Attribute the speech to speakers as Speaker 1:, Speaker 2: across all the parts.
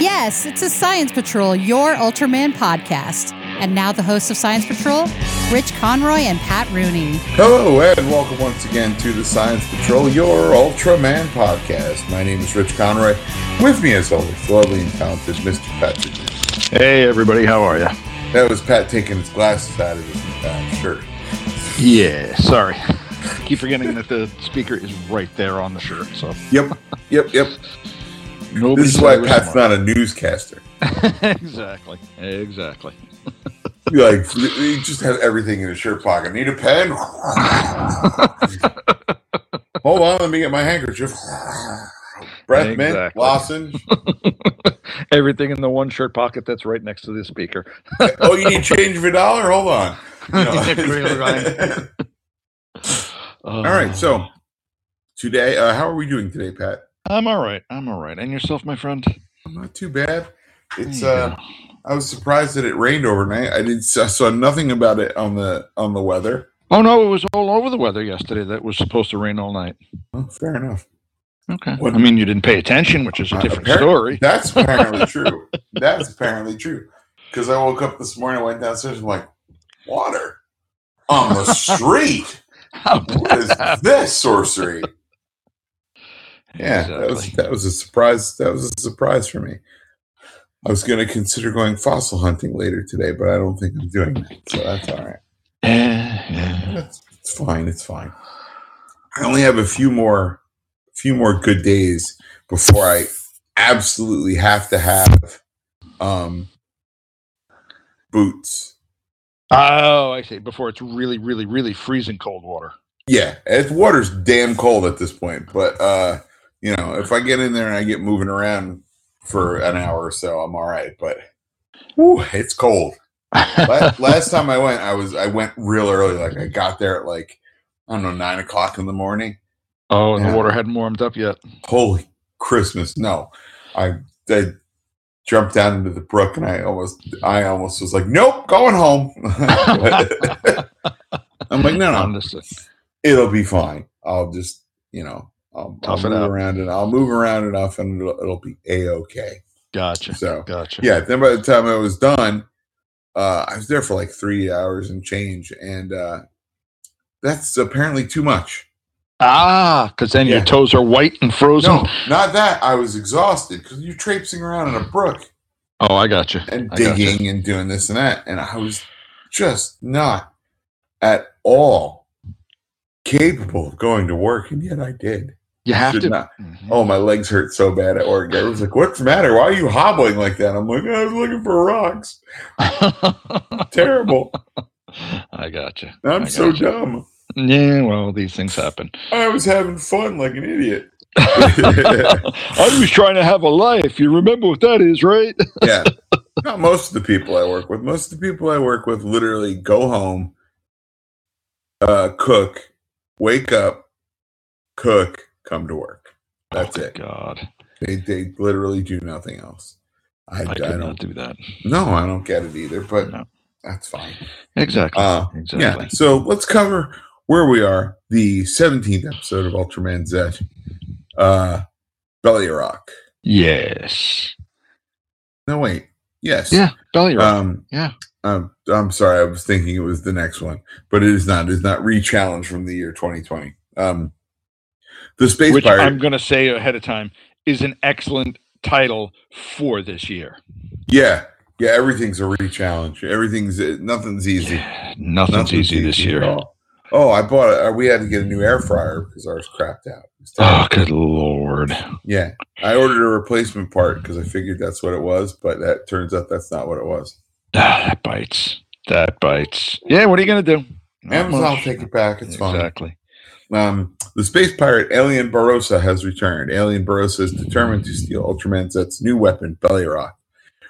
Speaker 1: Yes, it's a Science Patrol, your Ultraman podcast. And now the hosts of Science Patrol, Rich Conroy and Pat Rooney.
Speaker 2: Hello, and welcome once again to the Science Patrol, your Ultraman podcast. My name is Rich Conroy. With me, as always, the lovely and talented Mr. Patrick.
Speaker 3: Hey, everybody, how are you?
Speaker 2: That was Pat taking his glasses out of his uh, shirt.
Speaker 3: Yeah, sorry. Keep forgetting that the speaker is right there on the shirt. So
Speaker 2: Yep, yep, yep.
Speaker 3: Nobody
Speaker 2: This is why Pat's
Speaker 3: smart.
Speaker 2: not a newscaster.
Speaker 3: exactly, exactly.
Speaker 2: You like he just has everything in his shirt pocket. Need a pen? Hold on, let me get my handkerchief. Breath mint,
Speaker 3: Exactly.
Speaker 2: Lawson.
Speaker 3: Everything in the one shirt pocket that's right next to the speaker.
Speaker 2: Oh, you need change of a dollar? Hold on. You know.
Speaker 3: All
Speaker 2: All right, so today, uh, how are we doing today, Pat?
Speaker 3: I'm all right. I'm all right. And yourself, my friend?
Speaker 2: Not too bad. It's uh. I was surprised that it rained overnight. I did I saw nothing about it on the on the weather.
Speaker 3: Oh no, it was all over the weather yesterday. That was supposed to rain all night.
Speaker 2: Oh, fair enough.
Speaker 3: Okay. I mean, you didn't pay attention, which is a
Speaker 2: Uh,
Speaker 3: different story.
Speaker 2: That's apparently true. That's apparently true. Because I woke up this morning, went downstairs, I'm like, water on the street. What is this sorcery? Yeah, that was that was a surprise. That was a surprise for me. I was going to consider going fossil hunting later today, but I don't think I'm doing that. So that's all right.
Speaker 3: Yeah, yeah.
Speaker 2: That's, it's fine. It's fine. I only have a few more, few more good days before I absolutely have to have um, boots.
Speaker 3: Oh, I see. Before it's really, really, really freezing cold water.
Speaker 2: Yeah, it's water's damn cold at this point, but uh, you know, if I get in there and I get moving around for an hour or so, I'm all right. But whew, it's cold. last, last time I went, I was I went real early. Like I got there at like I don't know nine o'clock in the morning.
Speaker 3: oh, and
Speaker 2: Yeah.
Speaker 3: the water hadn't warmed up yet.
Speaker 2: Holy Christmas! No, I I jumped down into the brook and I almost I almost was like, nope, going home. I'm like, no, no, it'll be fine. I'll just you know I'll, I'll move around and I'll move around enough and it'll, it'll be a okay.
Speaker 3: Gotcha.
Speaker 2: So
Speaker 3: Gotcha.
Speaker 2: yeah then by the time i was done uh i was there for like three hours and change and uh that's apparently too much
Speaker 3: Ah, because then
Speaker 2: Yeah.
Speaker 3: your toes are white and frozen.
Speaker 2: no not that i was exhausted because you're traipsing around in a brook
Speaker 3: Oh, I got you.
Speaker 2: and digging and doing this and that and i was just not at all capable of going to work and yet i did
Speaker 3: You have
Speaker 2: Should
Speaker 3: to. Mhm.
Speaker 2: oh my legs hurt so bad at work i was like what's the matter why are you hobbling like that i'm like i was looking for rocks terrible
Speaker 3: I got you.
Speaker 2: i'm so dumb
Speaker 3: Yeah, well, these things happen.
Speaker 2: I was having fun like an idiot.
Speaker 3: I was trying to have a life. You remember what that is, right?
Speaker 2: Yeah. Not most of the people I work with. Most of the people I work with literally go home, uh, cook, wake up, cook, come to work. That's
Speaker 3: Oh,
Speaker 2: it.
Speaker 3: God,
Speaker 2: They they literally do nothing else. I,
Speaker 3: I
Speaker 2: I, don't
Speaker 3: do that.
Speaker 2: no, I don't get it either, but
Speaker 3: No.
Speaker 2: that's fine.
Speaker 3: Exactly.
Speaker 2: Uh,
Speaker 3: exactly.
Speaker 2: Yeah. So let's cover where we are, the 17th episode of Ultraman Z. Uh Belly Rock.
Speaker 3: Yes.
Speaker 2: No wait. Yes.
Speaker 3: Yeah. Belly rock.
Speaker 2: Um,
Speaker 3: Yeah.
Speaker 2: Um, I'm sorry. I was thinking it was the next one, but it is not. It is not re-challenge from the year 2020. Um, the Space
Speaker 3: Which
Speaker 2: Pirate.
Speaker 3: I'm going to say ahead of time is an excellent title for this year.
Speaker 2: yeah, yeah. Everything's a re-challenge. Everything's uh, nothing's easy.
Speaker 3: Nothing's,
Speaker 2: Nothing's
Speaker 3: easy this year.
Speaker 2: Oh, I bought it. We had to get a new air fryer because ours crapped out. It was terrible.
Speaker 3: Oh, good lord.
Speaker 2: Yeah, I ordered a replacement part because I figured that's what it was, but that turns out that's not what it was.
Speaker 3: Ah, that bites. That bites. Yeah, what are you going to do? Not
Speaker 2: Amazon will take it back. It's fine.
Speaker 3: Exactly.
Speaker 2: Um, the space pirate Alien Barossa has returned. Alien Barossa is determined to steal Ultraman Z's new weapon, Belly Rock.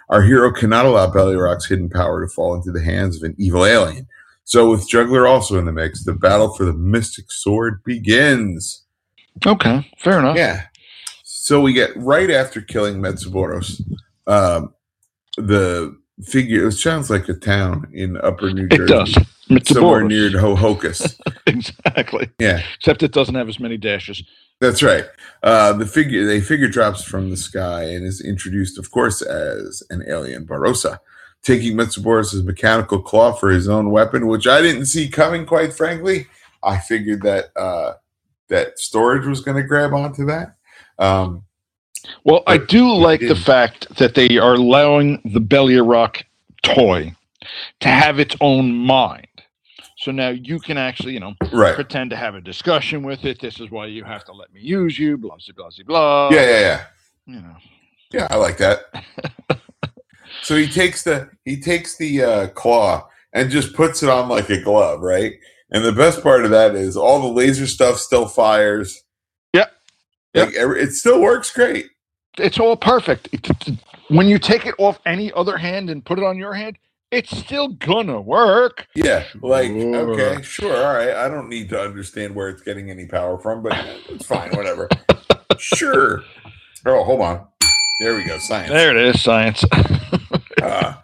Speaker 2: Our hero cannot allow Belly Rock's hidden power to fall into the hands of an evil alien. So, with Juggler also in the mix, the battle for the Mystic Sword begins.
Speaker 3: Okay, fair enough.
Speaker 2: Yeah. So we get right after killing Metsuboros, um, the figure. It sounds like a town in Upper New Jersey.
Speaker 3: It does.
Speaker 2: somewhere
Speaker 3: Mitsubishi.
Speaker 2: near Ho-Ho-Kus.
Speaker 3: exactly.
Speaker 2: Yeah.
Speaker 3: Except it doesn't have as many dashes.
Speaker 2: That's right. Uh, the figure, the figure drops from the sky and is introduced, of course, as an alien, Barossa, taking Metsuboros' mechanical claw for his own weapon, which I didn't see coming. Quite frankly, I figured that uh, that storage was going to grab onto that. Um,
Speaker 3: Well, I do like the fact that they are allowing the Bellyrock toy to have its own mind. So now you can actually, you know,
Speaker 2: right.
Speaker 3: pretend to have a discussion with it. This is why you have to let me use you. Blah blah blah blah.
Speaker 2: Yeah, yeah, yeah.
Speaker 3: You know.
Speaker 2: Yeah, I like that. so he takes the he takes the uh, claw and just puts it on like a glove, right? And the best part of that is all the laser stuff still fires.
Speaker 3: Yep.
Speaker 2: Like it still works great.
Speaker 3: It's all perfect. It- it- when you take it off any other hand and put it on your hand, it's still gonna work.
Speaker 2: Yeah, like
Speaker 3: Sure.
Speaker 2: okay, sure, all right. I don't need to understand where it's getting any power from, but it's fine, whatever. sure. Oh, hold on. There we go. Science.
Speaker 3: There it is, science.
Speaker 2: Uh,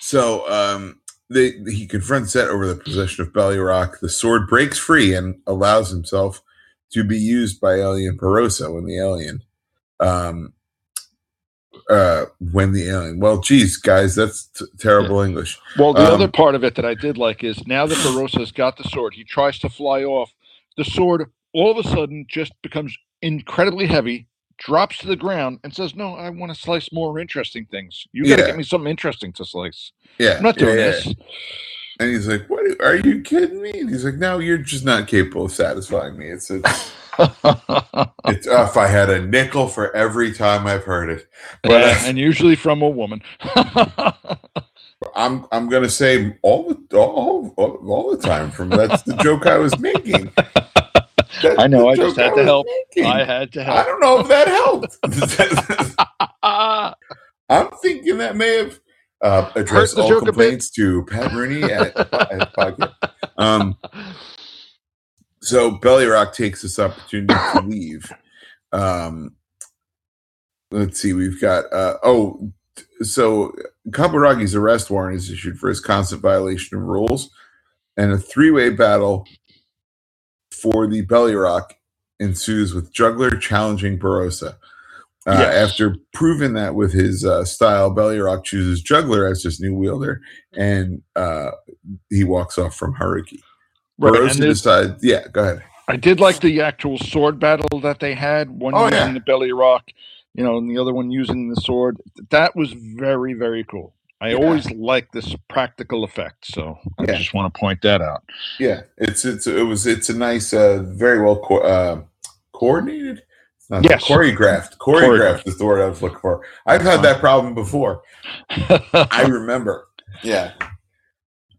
Speaker 2: so um, they, he confronts Zet over the possession of Belly Rock. The sword breaks free and allows himself to be used by Alien Barossa when the alien. Um, uh, when the alien. Well, geez, guys, that's t- terrible English.
Speaker 3: Well, the
Speaker 2: Um,
Speaker 3: other part of it that I did like is now that Barossa's got the sword, he tries to fly off. The sword all of a sudden just becomes incredibly heavy, drops to the ground, and says, "No, I want to slice more interesting things. You got to
Speaker 2: Yeah.
Speaker 3: get me something interesting to slice.
Speaker 2: Yeah,
Speaker 3: I'm not doing
Speaker 2: yeah, yeah.
Speaker 3: this."
Speaker 2: And he's like, "What? Are you kidding me?" And he's like, "No, you're just not capable of satisfying me. It's it's, it's uh, if I had a nickel for every time I've heard it." But uh,
Speaker 3: and usually from a woman.
Speaker 2: I'm I'm gonna say all the all, all, all the time from that's the joke I was making. That's
Speaker 3: I know, I just had to help.
Speaker 2: making.
Speaker 3: I had to help.
Speaker 2: I don't know if that helped. I'm thinking that may have uh, addressed
Speaker 3: the
Speaker 2: all
Speaker 3: joke a bit.
Speaker 2: complaints to Pat Rooney at, at podcast. Um, so Belly Rock takes this opportunity to leave. Um, let's see, we've got uh, oh, so Kaburagi's arrest warrant is issued for his constant violation of rules, and a three-way battle for the Belly Rock ensues with Juggler challenging Barossa. Uh,
Speaker 3: Yes.
Speaker 2: After proving that with his uh, style, Belly Rock chooses Juggler as his new wielder, and uh, he walks off from Haruki.
Speaker 3: Right, there's-
Speaker 2: decides, yeah, go ahead.
Speaker 3: I did like the actual sword battle that they had. One
Speaker 2: Oh,
Speaker 3: using
Speaker 2: yeah.
Speaker 3: the belly rock, you know, and the other one using the sword. That was very, very cool. I
Speaker 2: Yeah.
Speaker 3: always like this practical effect, so I
Speaker 2: Yeah.
Speaker 3: just want to point that out.
Speaker 2: Yeah, it's it's it was it's a nice, uh, very well co- uh, coordinated. Not
Speaker 3: Yes.
Speaker 2: choreographed. Choreographed is the word I was looking for. I've had that problem before. I remember. Yeah.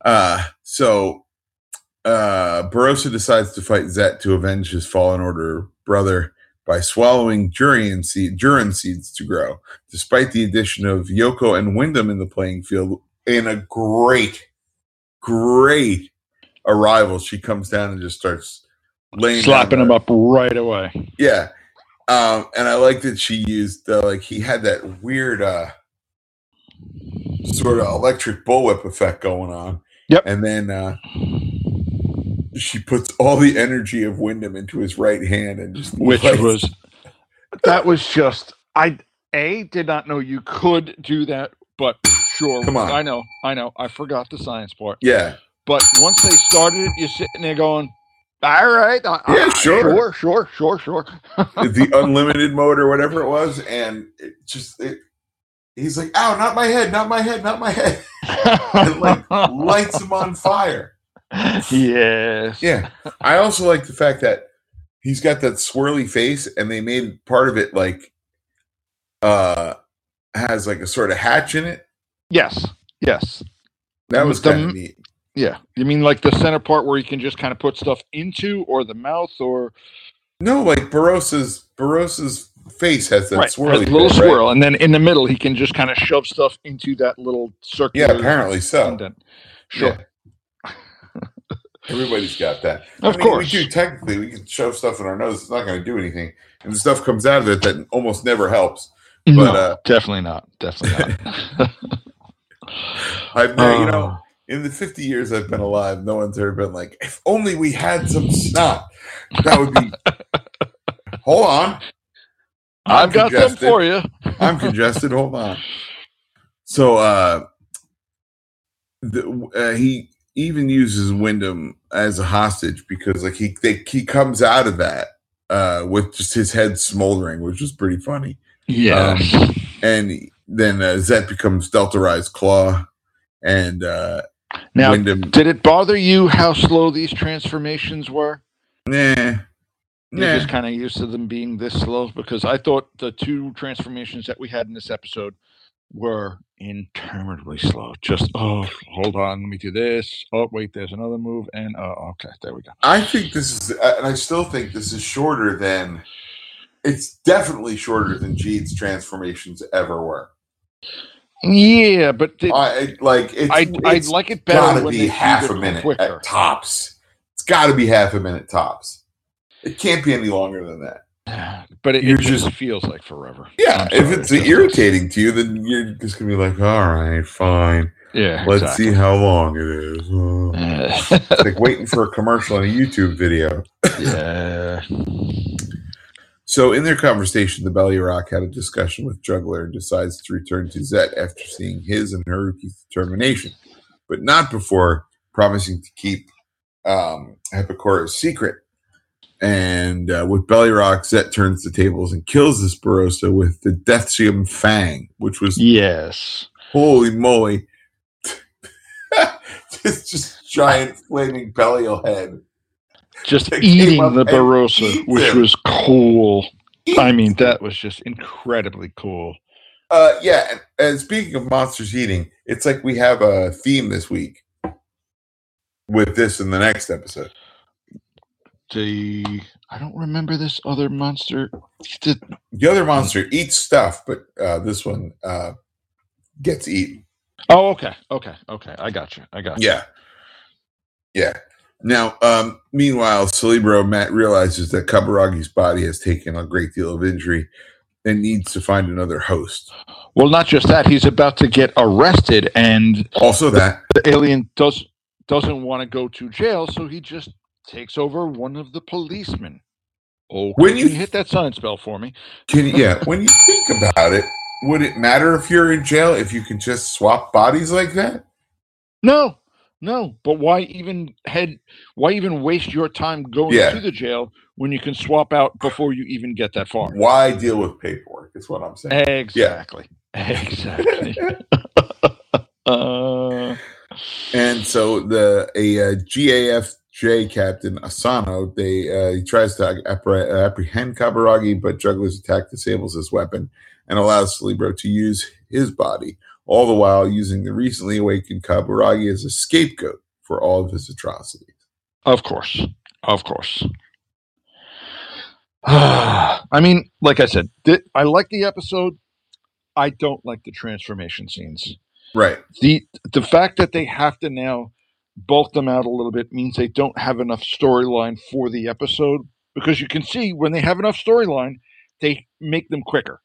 Speaker 2: Uh so uh Barossa decides to fight Zet to avenge his fallen order brother by swallowing durian seed durin seeds to grow, despite the addition of Yoko and Windom in the playing field in a great, great arrival. She comes down and just starts laying
Speaker 3: Slapping him up right away.
Speaker 2: yeah. Um, and I like that she used uh, like he had that weird uh sort of electric bullwhip effect going on.
Speaker 3: Yep.
Speaker 2: And then uh she puts all the energy of Windom into his right hand and just
Speaker 3: Which was that was just I a did not know you could do that, but sure.
Speaker 2: Come on.
Speaker 3: I know, I know. I forgot the science part.
Speaker 2: yeah.
Speaker 3: But once they started it, you're sitting there going, "All right, uh,
Speaker 2: Yeah,
Speaker 3: uh,
Speaker 2: sure.
Speaker 3: sure, sure, sure, sure."
Speaker 2: the unlimited mode or whatever it was, and it just it, he's like, "Ow, not my head, not my head, not my head!" and like lights him on fire.
Speaker 3: yes.
Speaker 2: Yeah. I also like the fact that he's got that swirly face and they made part of it like uh has like a sort of hatch in it.
Speaker 3: Yes. Yes.
Speaker 2: That was
Speaker 3: The
Speaker 2: kind of neat.
Speaker 3: Yeah. You mean like the center part where you can just kind of put stuff into, or the mouth, or
Speaker 2: No, like Barossa's Barossa's face has that
Speaker 3: right, a little
Speaker 2: bit, right?
Speaker 3: swirl, and then in the middle he can just kind of shove stuff into that little circle.
Speaker 2: Yeah, apparently so.
Speaker 3: indent. Sure.
Speaker 2: Yeah. Everybody's got that.
Speaker 3: Of
Speaker 2: I mean,
Speaker 3: course.
Speaker 2: We do technically we can shove stuff in our nose, it's not gonna do anything. And the stuff comes out of it that almost never helps.
Speaker 3: no,
Speaker 2: But, uh,
Speaker 3: definitely not. Definitely not.
Speaker 2: I've never, you
Speaker 3: Uh,
Speaker 2: know, in the 50 years I've been alive, no one's ever been like, if only we had some snot, that would be hold on.
Speaker 3: I've got some for you.
Speaker 2: I'm congested. Hold on. So uh, the, uh he even uses Windom as a hostage because like he they, he comes out of that uh with just his head smoldering, which was pretty funny.
Speaker 3: Yeah.
Speaker 2: And then uh, Zet becomes Delta Rise Claw, and uh,
Speaker 3: now,
Speaker 2: Windom.
Speaker 3: did it bother you how slow these transformations were?
Speaker 2: Nah,
Speaker 3: You're
Speaker 2: nah.
Speaker 3: just kind of used to them being this slow because I thought the two transformations that we had in this episode were interminably slow. Just oh, hold on, let me do this. Oh, wait, there's another move, and oh, okay, there we go.
Speaker 2: I think this is, uh, and I still think this is shorter than. It's definitely shorter than Jeed's transformations ever were.
Speaker 3: Yeah, but it,
Speaker 2: I like it's.
Speaker 3: I
Speaker 2: it's
Speaker 3: like it better
Speaker 2: gotta be half a minute
Speaker 3: quicker.
Speaker 2: at tops. It's got to be half a minute tops. It can't be any longer than that.
Speaker 3: But it, it just, feels like forever.
Speaker 2: Yeah,
Speaker 3: I'm
Speaker 2: if it's
Speaker 3: it
Speaker 2: irritating to you, then you're just gonna be like, "All right, fine.
Speaker 3: Yeah,
Speaker 2: Let's
Speaker 3: exactly.
Speaker 2: see how long it is." Oh. It's like waiting for a commercial on a YouTube video.
Speaker 3: yeah.
Speaker 2: So, in their conversation, the Belly Rock had a discussion with Juggler and decides to return to Zet after seeing his and Haruki's determination, but not before promising to keep um, secret. And uh, with Belly Rock, Zet turns the tables and kills this Barossa with the Deathcium Fang, which was
Speaker 3: Yes.
Speaker 2: holy moly. it's just giant flaming Belial head.
Speaker 3: Just eating the Barossa, which
Speaker 2: him.
Speaker 3: was cool. I mean, that was just incredibly cool.
Speaker 2: Uh, yeah, and, and speaking of monsters eating, it's like we have a theme this week with this in the next episode.
Speaker 3: The I don't remember this other monster. The,
Speaker 2: The other monster eats stuff, but uh, this one uh, gets eaten.
Speaker 3: oh, okay, okay, okay. I got you. I got you.
Speaker 2: Yeah, yeah. Now, um, meanwhile, Celebro Matt realizes that Kaburagi's body has taken a great deal of injury and needs to find another host.
Speaker 3: Well, not just that. He's about to get arrested, and
Speaker 2: Also, that
Speaker 3: the alien does doesn't want to go to jail, so he just takes over one of the policemen. Oh,
Speaker 2: When
Speaker 3: can
Speaker 2: you-
Speaker 3: you hit that science bell for me?
Speaker 2: can yeah. When you think about it, would it matter if you're in jail if you can just swap bodies like that?
Speaker 3: No, no. But why even head? Why even waste your time going
Speaker 2: Yeah.
Speaker 3: to the jail when you can swap out before you even get that far?
Speaker 2: Why deal with paperwork? Is what I'm saying.
Speaker 3: Exactly. Exactly. uh,
Speaker 2: And so the a uh, GAFJ captain Asano, they uh, he tries to appre- apprehend Kaburagi, but Juggler's attack disables his weapon and allows Celebro to use his body, all the while using the recently awakened Kaburagi as a scapegoat for all of his atrocities.
Speaker 3: of course. Of course. I mean, like I said, th- I like the episode. I don't like the transformation scenes.
Speaker 2: Right.
Speaker 3: the The fact that they have to now bulk them out a little bit means they don't have enough storyline for the episode. Because you can see when they have enough storyline, they make them quicker.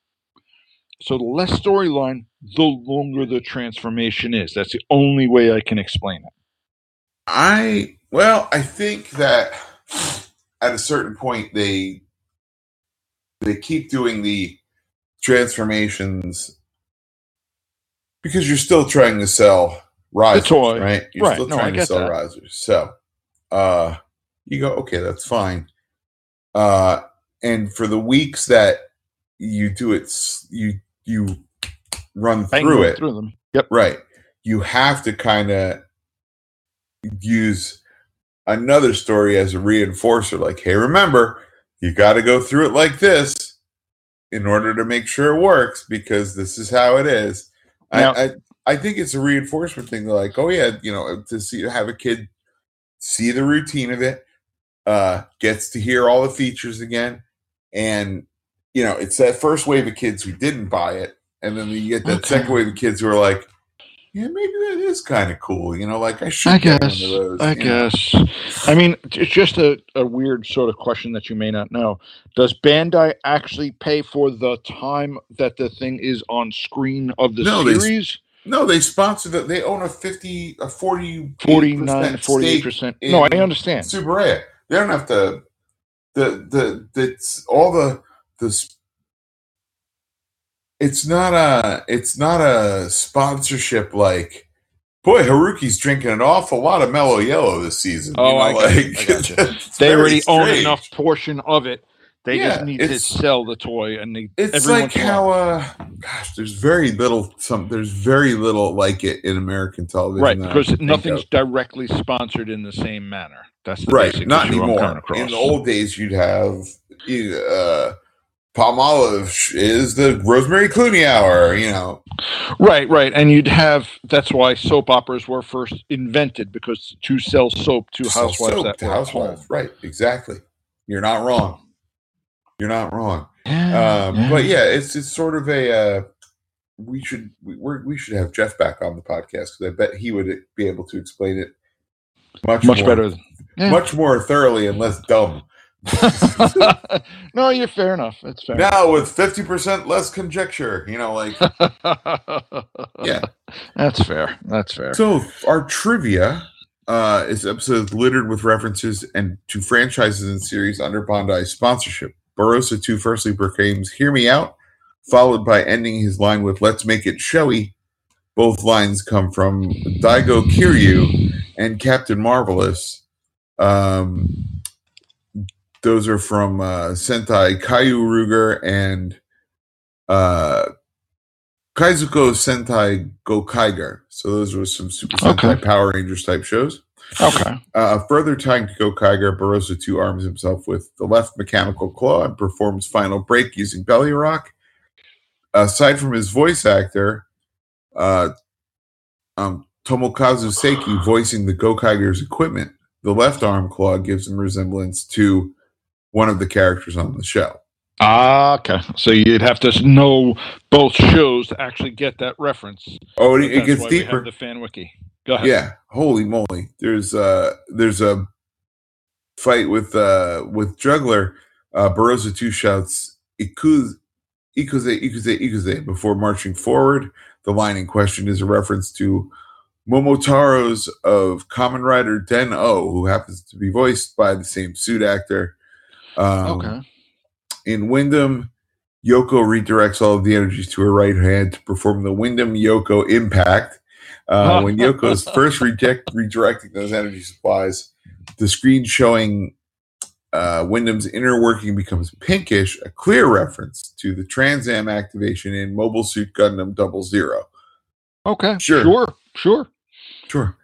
Speaker 3: So the less storyline, the longer the transformation is. That's the only way I can explain it.
Speaker 2: I well, I think that at a certain point they they keep doing the transformations because you're still trying to sell risers,
Speaker 3: toy.
Speaker 2: right? You're
Speaker 3: Right.
Speaker 2: still
Speaker 3: No,
Speaker 2: trying to sell
Speaker 3: that.
Speaker 2: risers. So uh you go, okay, that's fine. Uh and for the weeks that you do it you you run
Speaker 3: Bang,
Speaker 2: through it
Speaker 3: through them. Yep.
Speaker 2: Right. You have to kind of use another story as a reinforcer. Like, hey, remember, you got to go through it like this in order to make sure it works because this is how it is.
Speaker 3: Now-
Speaker 2: I, I I think it's a reinforcement thing. Like, oh yeah, you know, to see have a kid see the routine of it, uh, gets to hear all the features again, and you know, it's that first wave of kids who didn't buy it, and then you get that
Speaker 3: Okay.
Speaker 2: second wave of kids who are like, yeah, maybe that is kind of cool. You know, like I should
Speaker 3: I guess.
Speaker 2: one of those.
Speaker 3: I
Speaker 2: you know.
Speaker 3: guess. I mean, it's just a, a weird sort of question that you may not know. Does Bandai actually pay for the time that the thing is on screen of the
Speaker 2: No, they
Speaker 3: series?
Speaker 2: No, they sponsor that. They own a fifty, a forty,
Speaker 3: 49, 48%. No, I understand.
Speaker 2: Super A. They don't have to the the that's all the the it's not a it's not a sponsorship like boy Haruki's drinking an awful lot of mellow yellow this season.
Speaker 3: Oh,
Speaker 2: you know,
Speaker 3: I like, I got you. they already own enough portion of it. They yeah, just need to sell the toy, and they.
Speaker 2: It's like how, uh, gosh, there's very little. Some there's very little like it in American television,
Speaker 3: right? Because nothing's directly sponsored in the same manner. That's
Speaker 2: right. Not anymore. In the old days, you'd have uh, Palmolive is the Rosemary Clooney hour, you know.
Speaker 3: Right, right. And you'd have that's why soap operas were first invented because to sell soap to, to housewives soap that to housewives.
Speaker 2: Right, exactly. You're not wrong. You're not wrong. Yeah, um, yeah. But yeah, it's it's sort of a uh, we should we we should have Jeff back on the podcast because I bet he would be able to explain it
Speaker 3: much much more, better,
Speaker 2: yeah. much more thoroughly and less dumb.
Speaker 3: no, you're fair enough. It's fair.
Speaker 2: Now with fifty percent less conjecture, you know, like yeah,
Speaker 3: that's fair. That's fair.
Speaker 2: So our trivia uh, is episodes littered with references and to franchises and series under Bandai sponsorship. Barossa 2 firstly proclaims, Hear me out, followed by ending his line with, Let's make it showy. Both lines come from Daigo Kiryu and Captain Marvelous. Um, those are from uh, Sentai Kyoryuger and uh, Kaizoku Sentai Gokaiger. So those were some Super Sentai okay. Power Rangers type shows.
Speaker 3: Okay.
Speaker 2: Uh, further tying to Gokaiger, Barossa 2 arms himself with the left mechanical claw and performs final break using belly rock. Aside from his voice actor, uh, um, Tomokazu Seki voicing the Gokaiger's equipment, the left arm claw gives him resemblance to one of the characters on the show.
Speaker 3: Ah, okay. So you'd have to know both shows to actually get that reference.
Speaker 2: Oh, it, it gets deeper.
Speaker 3: the fan wiki. Go ahead.
Speaker 2: Yeah. Holy moly! There's uh there's a fight with uh with Juggler. Uh, Barossa two shouts "Ikuze, Ikuze, Ikuze, Ikuze" before marching forward. The line in question is a reference to Momotaros of Kamen Rider Den O, who happens to be voiced by the same suit actor um, okay. In Windom, Yoko redirects all of the energies to her right hand to perform the Windom Yoko impact. Uh, when Yoko is first reject, redirecting those energy supplies, the screen showing uh, Windom's inner working becomes pinkish, a clear reference to the Trans-Am activation in Mobile Suit Gundam Double Zero.
Speaker 3: Okay, sure, sure, sure.
Speaker 2: Sure.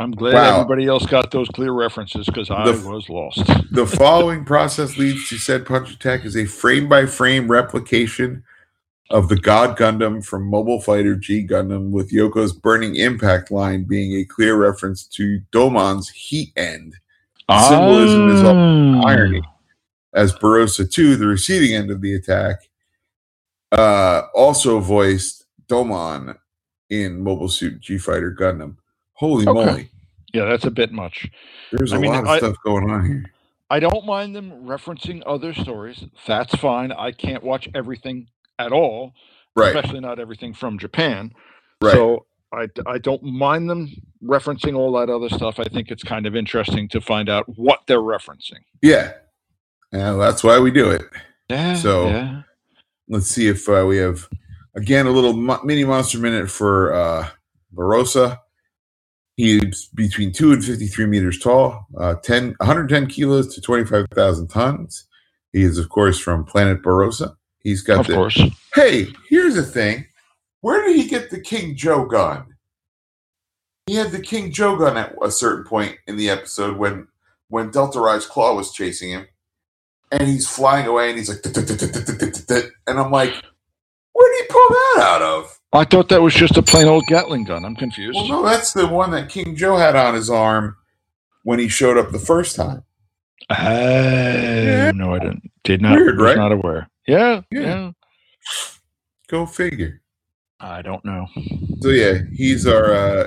Speaker 3: I'm glad wow. everybody else got those clear references because I the, was lost.
Speaker 2: the following process leads to said punch attack is a frame by frame replication of the God Gundam from Mobile Fighter G Gundam, with Yoko's burning impact line being a clear reference to Domon's heat end. Symbolism is all ah. irony, as Barossa 2, the receiving end of the attack, uh, also voiced Domon in Mobile Suit G Fighter Gundam. Holy okay. moly.
Speaker 3: Yeah, that's a bit much.
Speaker 2: There's a I mean, lot of I, stuff going on here.
Speaker 3: I don't mind them referencing other stories. That's fine. I can't watch everything at all, right. especially not everything from Japan. Right. So I, I don't mind them referencing all that other stuff. I think it's kind of interesting to find out what they're referencing.
Speaker 2: Yeah. Yeah, that's why we do it.
Speaker 3: Yeah.
Speaker 2: So
Speaker 3: yeah.
Speaker 2: let's see if uh, we have, again, a little mo- mini monster minute for uh, Barossa. He's between 2 and 53 meters tall, uh, 10, 110 kilos to 25,000 tons. He is, of course, from Planet Barossa. He's got
Speaker 3: of
Speaker 2: the.
Speaker 3: Course.
Speaker 2: Hey, here's the thing. Where did he get the King Joe gun? He had the King Joe gun at a certain point in the episode when when Delta Rise Claw was chasing him, and he's flying away, and he's like, and I'm like, where did he pull that out of?
Speaker 3: I thought that was just a plain old Gatling gun. I'm confused.
Speaker 2: Well, no, that's the one that King Joe had on his arm when he showed up the first time.
Speaker 3: Uh, yeah. No, I didn't. Did not. Weird, right? not aware. Yeah, yeah, yeah.
Speaker 2: Go figure.
Speaker 3: I don't know.
Speaker 2: So yeah, he's our. Uh,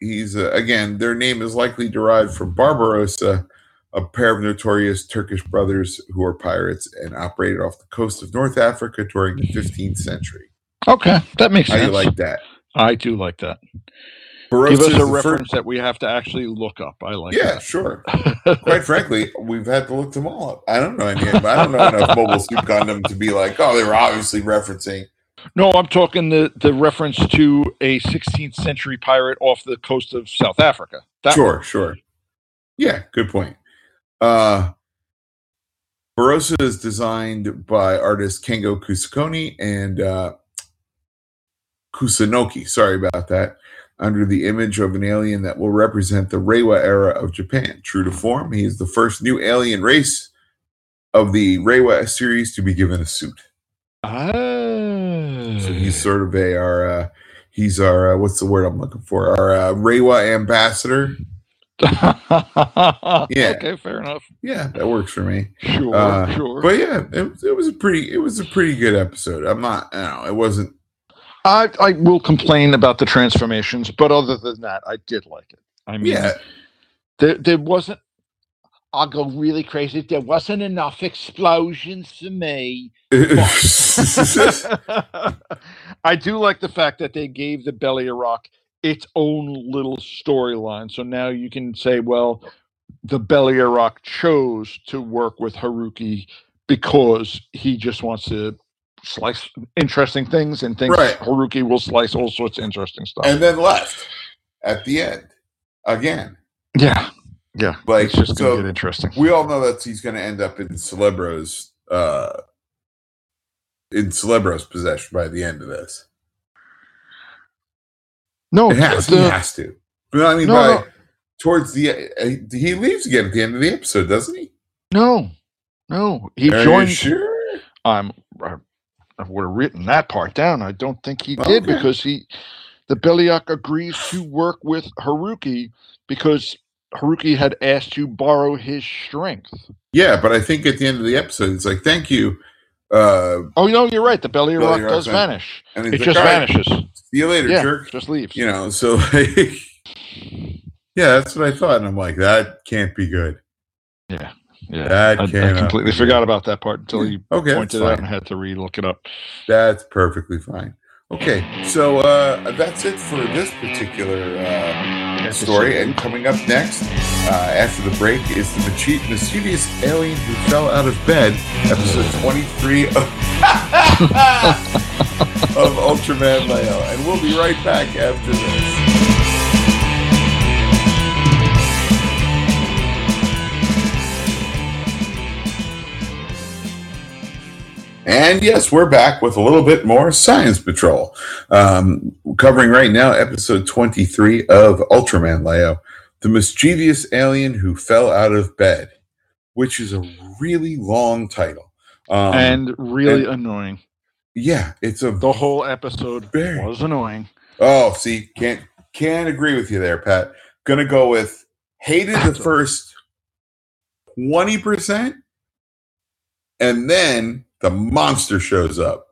Speaker 2: he's uh, again. Their name is likely derived from Barbarossa, a pair of notorious Turkish brothers who were pirates and operated off the coast of North Africa during the 15th century.
Speaker 3: Okay, that makes sense.
Speaker 2: How you like that?
Speaker 3: I do like that.
Speaker 2: Barossa
Speaker 3: Give us
Speaker 2: is
Speaker 3: a
Speaker 2: the
Speaker 3: reference
Speaker 2: first-
Speaker 3: that we have to actually look up. I like
Speaker 2: yeah,
Speaker 3: that.
Speaker 2: sure. Quite frankly, we've had to look them all up. I don't know any. I don't know enough Mobile Suit Gundam to be like, oh, they were obviously referencing.
Speaker 3: No, I'm talking the, the reference to a 16th century pirate off the coast of South Africa. That
Speaker 2: sure, sure. Yeah, good point. Uh, Barossa is designed by artist Kengo Kusakoni and uh, Kusanoki. Sorry about that. Under the image of an alien that will represent the Reiwa era of Japan. True to form, he is the first new alien race of the Reiwa series to be given a suit.
Speaker 3: Ah.
Speaker 2: So he's sort of a our uh, he's our uh, what's the word I'm looking for? Our uh, Reiwa ambassador.
Speaker 3: yeah. Okay, fair enough.
Speaker 2: Yeah, that works for me.
Speaker 3: Sure,
Speaker 2: Uh,
Speaker 3: sure.
Speaker 2: But yeah, it, was- it was a pretty it was a pretty good episode. I'm not, I don't know, it wasn't.
Speaker 3: I, I will complain about the transformations, but other than that, I did like it. I mean,
Speaker 2: Yeah,
Speaker 3: there, there wasn't. I'll go really crazy. There wasn't enough explosions for me. I do like the fact that they gave the Belly of Rock its own little storyline. So now you can say, well, the Belly of Rock chose to work with Haruki because he just wants to slice interesting things and thinks
Speaker 2: Right.
Speaker 3: Haruki will slice all sorts of interesting stuff.
Speaker 2: and then left at the end again.
Speaker 3: yeah, yeah,
Speaker 2: Like,
Speaker 3: it's just gonna
Speaker 2: so
Speaker 3: get interesting.
Speaker 2: We all know that he's going to end up in Celebro's uh, in Celebro's possession by the end of this.
Speaker 3: No,
Speaker 2: It has,
Speaker 3: the-
Speaker 2: he has to. But I mean,
Speaker 3: No,
Speaker 2: by
Speaker 3: no.
Speaker 2: towards the uh, he leaves again at the end of the episode, doesn't he?
Speaker 3: no, no. He
Speaker 2: Are you
Speaker 3: joined.
Speaker 2: sure?
Speaker 3: I'm. I, I would have written that part down. I don't think he did
Speaker 2: Okay.
Speaker 3: because he, the Beliak agrees to work with Haruki because Haruki had asked to borrow his strength.
Speaker 2: Yeah, but I think at the end of the episode, it's like, "Thank you." Uh,
Speaker 3: Oh, no, you're right. The Beliak
Speaker 2: Beliak
Speaker 3: does
Speaker 2: van-
Speaker 3: vanish.
Speaker 2: and
Speaker 3: It just
Speaker 2: like, "All right,
Speaker 3: vanishes.
Speaker 2: See you later,
Speaker 3: Yeah,
Speaker 2: jerk.
Speaker 3: just leaves.
Speaker 2: You know, so like, yeah, that's what I thought, and I'm like, that can't be good.
Speaker 3: Yeah, yeah.
Speaker 2: That
Speaker 3: I, I completely forgot about that part until you
Speaker 2: Okay,
Speaker 3: pointed it out and had to re-look it up.
Speaker 2: That's perfectly fine. Okay, so uh, that's it for this particular uh, story. And coming up next, uh, after the break, is the michi- mischievous alien who fell out of bed, episode 23 of, of Ultraman Leo. And we'll be right back after this. And yes, we're back with a little bit more Science Patrol. Um, covering right now episode 23 of Ultraman Leo, the mischievous alien who fell out of bed, which is a really long title. Um,
Speaker 3: and really
Speaker 2: and-
Speaker 3: annoying.
Speaker 2: yeah, it's a
Speaker 3: The whole episode
Speaker 2: Very.
Speaker 3: was annoying.
Speaker 2: Oh, see, can't can't agree with you there, Pat. Gonna go with hated the first twenty percent, and then the monster shows up,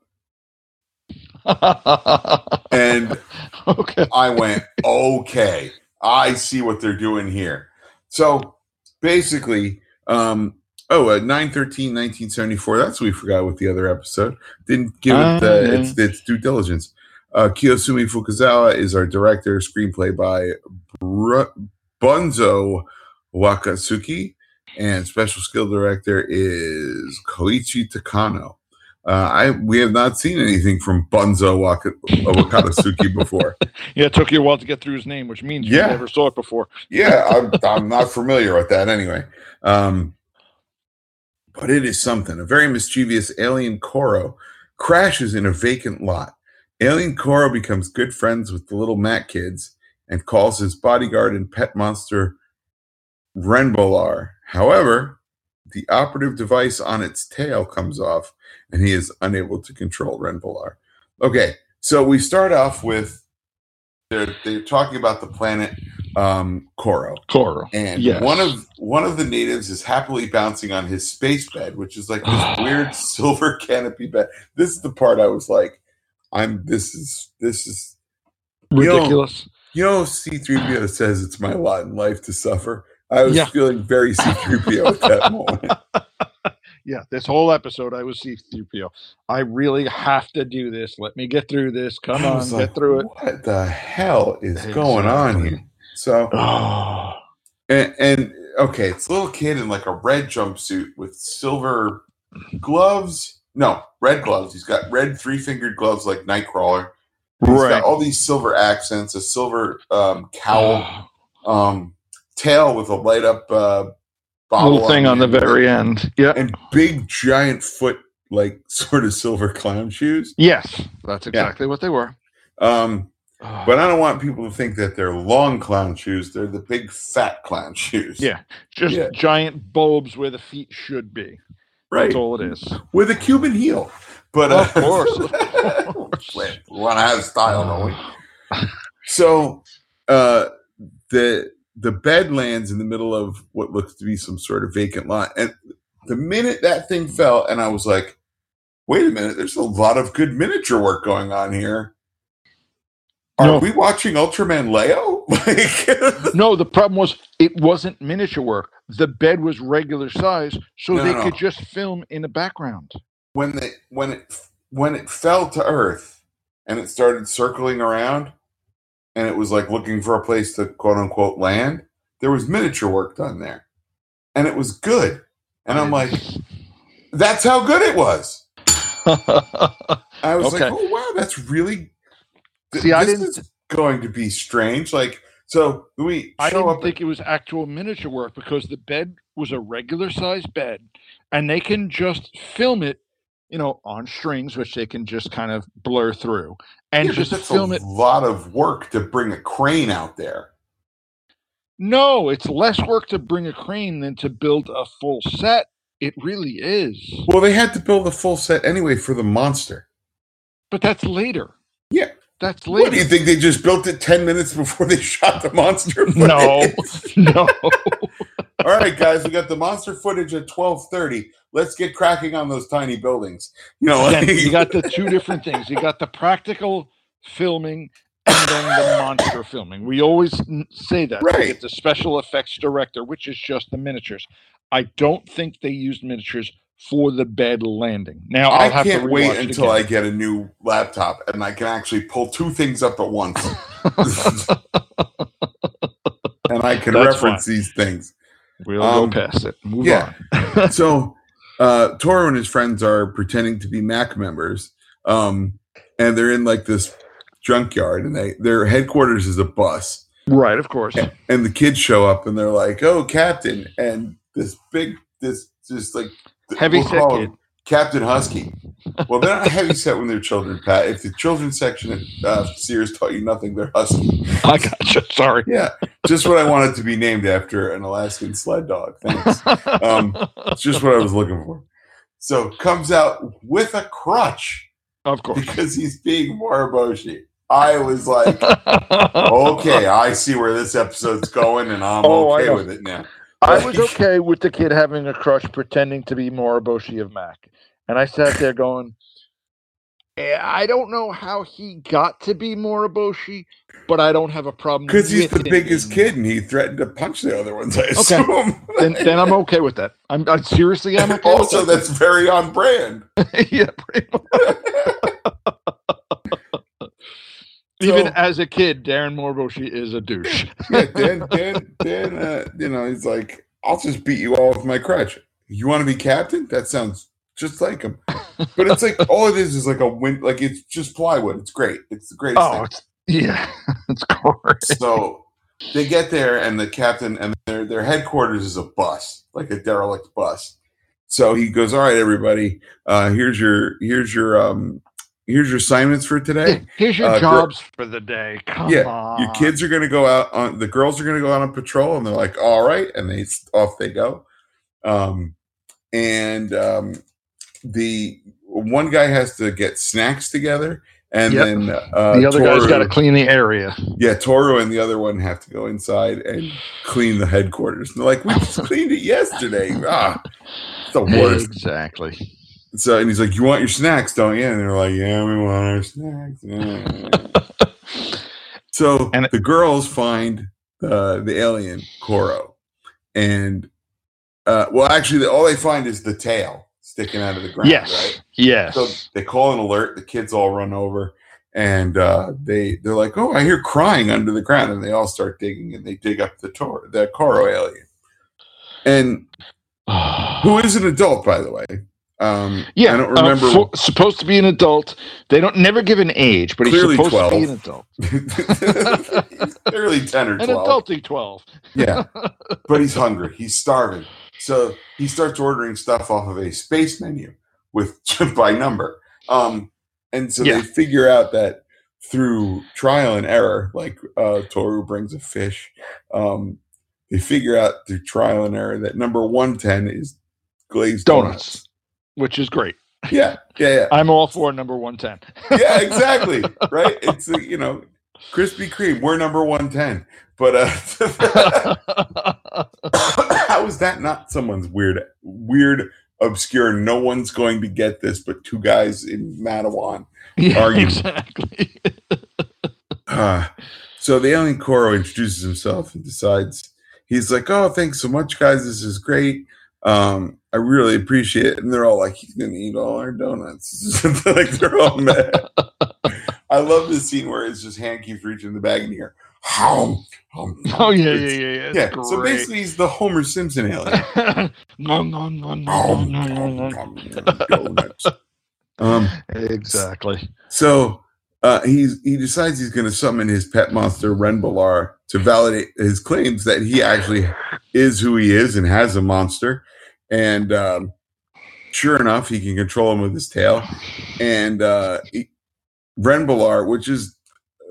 Speaker 2: and
Speaker 3: okay.
Speaker 2: I went, okay, I see what they're doing here. So basically, um, oh, uh, 913 1974, that's what we forgot with the other episode. Didn't give it the,
Speaker 3: yeah.
Speaker 2: its, its due diligence. Uh, Kiyosumi Fukuzawa is our director, screenplay by Br- Bunzo Wakatsuki, and special skill director is Koichi Takano. Uh, I we have not seen anything from Bunzo Waka, Wakatsuki before.
Speaker 3: Yeah, it took you a while to get through his name, which means
Speaker 2: Yeah.
Speaker 3: you never saw it before.
Speaker 2: yeah, I'm, I'm not familiar with that anyway. Um, but it is something. A very mischievous alien Koro crashes in a vacant lot. Alien Koro becomes good friends with the little Matt kids and calls his bodyguard and pet monster Renbolar. However, the operative device on its tail comes off and he is unable to control Renbolar. Okay, so we start off with they're, they're talking about the planet um, Koro.
Speaker 3: Koro.
Speaker 2: And
Speaker 3: Yes.
Speaker 2: one of one of the natives is happily bouncing on his space bed, which is like this weird silver canopy bed. This is the part I was like, I'm this is this is you know-
Speaker 3: Ridiculous.
Speaker 2: you know C3PO says it's my lot in life to suffer. I was
Speaker 3: Yeah.
Speaker 2: feeling very C3PO at that moment.
Speaker 3: Yeah, this whole episode I was C3PO. I really have to do this. Let me get through this. Come on, get
Speaker 2: like,
Speaker 3: through it.
Speaker 2: What the hell is going on
Speaker 3: Exactly.
Speaker 2: here? So
Speaker 3: Oh,
Speaker 2: and, and okay, it's a little kid in like a red jumpsuit with silver gloves. No, red gloves. He's got red three fingered gloves like Nightcrawler. He's
Speaker 3: right.
Speaker 2: got all these silver accents, a silver um, cowl, um, tail with a light up uh, bottle
Speaker 3: little thing on the
Speaker 2: end
Speaker 3: very end. Yeah.
Speaker 2: and big giant foot like sort of silver clown shoes.
Speaker 3: Yes, that's exactly what they were.
Speaker 2: Um, but I don't want people to think that they're long clown shoes. They're the big fat clown shoes.
Speaker 3: yeah, just
Speaker 2: Yeah.
Speaker 3: giant bulbs where the feet should be.
Speaker 2: right.
Speaker 3: That's all it is.
Speaker 2: With a Cuban heel. But
Speaker 3: Of
Speaker 2: uh,
Speaker 3: course, of course.
Speaker 2: we want to have style, don't we? So uh, the the bed lands in the middle of what looks to be some sort of vacant lot, and the minute that thing fell, and I was like, "Wait a minute! There's a lot of good miniature work going on here." Are
Speaker 3: No.
Speaker 2: we watching Ultraman Leo? Like,
Speaker 3: No, the problem was it wasn't miniature work. The bed was regular size, so
Speaker 2: No,
Speaker 3: they
Speaker 2: no,
Speaker 3: could just film in the background.
Speaker 2: when they when it when it fell to Earth and it started circling around, and it was like looking for a place to quote unquote land, there was miniature work done there, and it was good. And I'm like, that's how good it was. I was
Speaker 3: Okay.
Speaker 2: like, oh wow, that's really. th-
Speaker 3: See, I didn't-
Speaker 2: is going to be strange. Like, so we
Speaker 3: I didn't
Speaker 2: up.
Speaker 3: think it was actual miniature work because the bed was a regular size bed, and they can just film it, you know, on strings, which they can just kind of blur through, and
Speaker 2: Yeah,
Speaker 3: just film
Speaker 2: a
Speaker 3: it.
Speaker 2: lot of work to bring a crane out there.
Speaker 3: No, it's less work to bring a crane than to build a full set. It really is.
Speaker 2: Well, they had to build a full set anyway for the monster.
Speaker 3: But that's later.
Speaker 2: Yeah.
Speaker 3: That's later.
Speaker 2: What do you think? They just built it 10 minutes before they shot the monster?
Speaker 3: No, no.
Speaker 2: All right, guys, we got the monster footage at 1230. Let's get cracking on those tiny buildings. You know, like-
Speaker 3: you got the two different things. You got the practical filming and then the monster filming. We always say that.
Speaker 2: Right.
Speaker 3: Get the special effects director, which is just the miniatures. I don't think they used miniatures for the bed landing. Now
Speaker 2: I
Speaker 3: I'll have
Speaker 2: can't
Speaker 3: to
Speaker 2: wait until I get a new laptop and I can actually pull two things up at once. and I can
Speaker 3: That's
Speaker 2: reference these things.
Speaker 3: We'll
Speaker 2: Um,
Speaker 3: go past it. Move
Speaker 2: yeah.
Speaker 3: on.
Speaker 2: so uh Toro and his friends are pretending to be Mac members. Um and they're in like this junkyard and they their headquarters is a bus.
Speaker 3: right, of course.
Speaker 2: And the kids show up and they're like, Oh, Captain, and this big this just like
Speaker 3: Heavy
Speaker 2: we'll
Speaker 3: set kid.
Speaker 2: Captain Husky. Well, they're not heavy set when they're children, Pat. If the children's section at uh, Sears taught you nothing, they're husky.
Speaker 3: I gotcha. Sorry.
Speaker 2: Yeah, just what I wanted to be named after an Alaskan sled dog. Thanks. Um, It's just what I was looking for. So comes out with a crutch
Speaker 3: of course.
Speaker 2: because he's being Moriboshi. I was like, okay, I see where this episode's going, and I'm
Speaker 3: Oh,
Speaker 2: okay with it now.
Speaker 3: I was okay with the kid having a crush pretending to be Moriboshi of Mac. And I sat there going, "Eh, I don't know how he got to be Moriboshi, but I don't have a problem
Speaker 2: Because he's the biggest kid, and he threatened to punch the other ones. I
Speaker 3: Okay.
Speaker 2: assume.
Speaker 3: Then, then I'm okay with that. I'm, i seriously, I'm okay.
Speaker 2: also,
Speaker 3: with
Speaker 2: that's very on brand.
Speaker 3: yeah, pretty much. Even
Speaker 2: So-
Speaker 3: as a kid, Darren Moriboshi is a douche.
Speaker 2: yeah, Dan, Dan, Dan, uh, you know, he's like, I'll just beat you all with my crutch. You want to be captain? That sounds just like him. But it's like all it is is like a win. Like it's just plywood. It's great. It's the greatest
Speaker 3: Oh, it's, yeah, it's great.
Speaker 2: So they get there, and the captain and their their headquarters is a bus, like a derelict bus. So he goes, "All right, everybody, uh, here's your here's your um here's your assignments for today.
Speaker 3: Here's your
Speaker 2: Uh, gr-
Speaker 3: jobs for the day. Come
Speaker 2: Yeah,
Speaker 3: on.
Speaker 2: Your kids are going to go out on the girls are going to go out on patrol, and they're like, "All right," and they off they go. Um, and um, the one guy has to get snacks together, and
Speaker 3: Yep.
Speaker 2: then uh,
Speaker 3: the other guy's got to clean the area.
Speaker 2: Yeah, Toro and the other one have to go inside and clean the headquarters. And they're like, "We just cleaned it yesterday." Ah, it's the worst.
Speaker 3: Exactly.
Speaker 2: So, and he's like, "You want your snacks, don't you?" And they're like, "Yeah, we want our snacks." Yeah. So
Speaker 3: And-
Speaker 2: the girls find uh, the alien Koro, and uh, well, actually, all they find is the tail. sticking out of the ground,
Speaker 3: yes.
Speaker 2: right?
Speaker 3: Yes.
Speaker 2: So they call an alert. The kids all run over, and uh, they they're like, "Oh, I hear crying under the ground," and they all start digging, and they dig up the tor- the Koro alien, and who is an adult, by the way. Um,
Speaker 3: yeah.
Speaker 2: I don't
Speaker 3: uh,
Speaker 2: remember.
Speaker 3: supposed to be an adult. They don't never give an age, but
Speaker 2: Clearly
Speaker 3: he's supposed
Speaker 2: 12.
Speaker 3: to be an adult.
Speaker 2: Clearly ten or twelve.
Speaker 3: An adulty twelve.
Speaker 2: Yeah, but he's hungry. He's starving. So he starts ordering stuff off of a space menu with by number. Um, and so
Speaker 3: Yeah.
Speaker 2: they figure out that through trial and error, like uh, Toru brings a fish, um, they figure out through trial and error that number 110 is glazed donuts.
Speaker 3: Donuts. Which is great.
Speaker 2: Yeah, yeah, yeah.
Speaker 3: I'm all for number one ten.
Speaker 2: yeah, exactly. Right? It's uh, you know, Krispy Kreme. We're number one ten. But uh, how is that not someone's weird, weird, obscure? No one's going to get this, but two guys in Matawan.
Speaker 3: yeah, exactly.
Speaker 2: Uh, so the alien Koro introduces himself and decides he's like, "Oh, thanks so much, guys. This is great. Um, I really appreciate it." And they're all like, "He's gonna eat all our donuts." like they're all mad. I love this scene where it's just hand keeps reaching the bag and here. hear, "Hum, hum, hum."
Speaker 3: Oh yeah, yeah, yeah, yeah.
Speaker 2: yeah. So basically, he's the Homer Simpson alien.
Speaker 3: nom, nom, nom, nom, nom, nom, nom.
Speaker 2: hum, hum, donuts. Um.
Speaker 3: Exactly.
Speaker 2: So uh, he's he decides he's going to summon his pet monster Renbolar to validate his claims that he actually is who he is and has a monster. And um, sure enough, he can control him with his tail. And uh, he, Renbolar, which is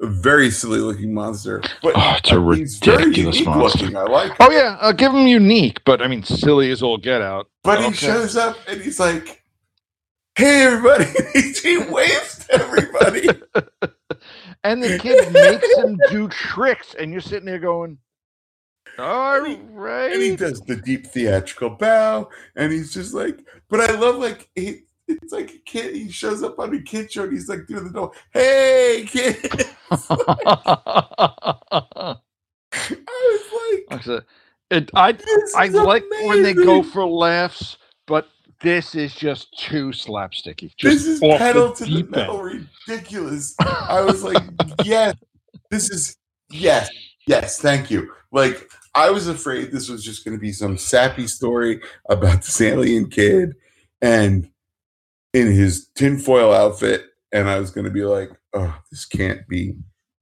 Speaker 2: a very silly looking monster, but
Speaker 3: Oh, it's a
Speaker 2: he's
Speaker 3: ridiculous
Speaker 2: unique
Speaker 3: monster.
Speaker 2: looking. I like.
Speaker 3: Oh yeah, uh, give him unique, but I mean, silly as all get out.
Speaker 2: But he shows up and he's like, "Hey, everybody!" he waves to everybody.
Speaker 3: And the kid makes him do tricks, and you're sitting there going, "All
Speaker 2: And he-
Speaker 3: right."
Speaker 2: and he does the deep theatrical bow, and he's just like, but I love like he, it's like a kid. He shows up on a kid show, and he's like through the door. Hey, kid! I was like,
Speaker 3: I said, it, I I
Speaker 2: is
Speaker 3: like when they go for laughs, but this is just too slapsticky.
Speaker 2: This
Speaker 3: Just
Speaker 2: is
Speaker 3: off
Speaker 2: pedal
Speaker 3: the
Speaker 2: to the metal, ridiculous. I was like, yes, this is yes, yes, thank you. Like I was afraid this was just going to be some sappy story about this alien kid and in his tinfoil outfit, and I was going to be like, oh, this can't be.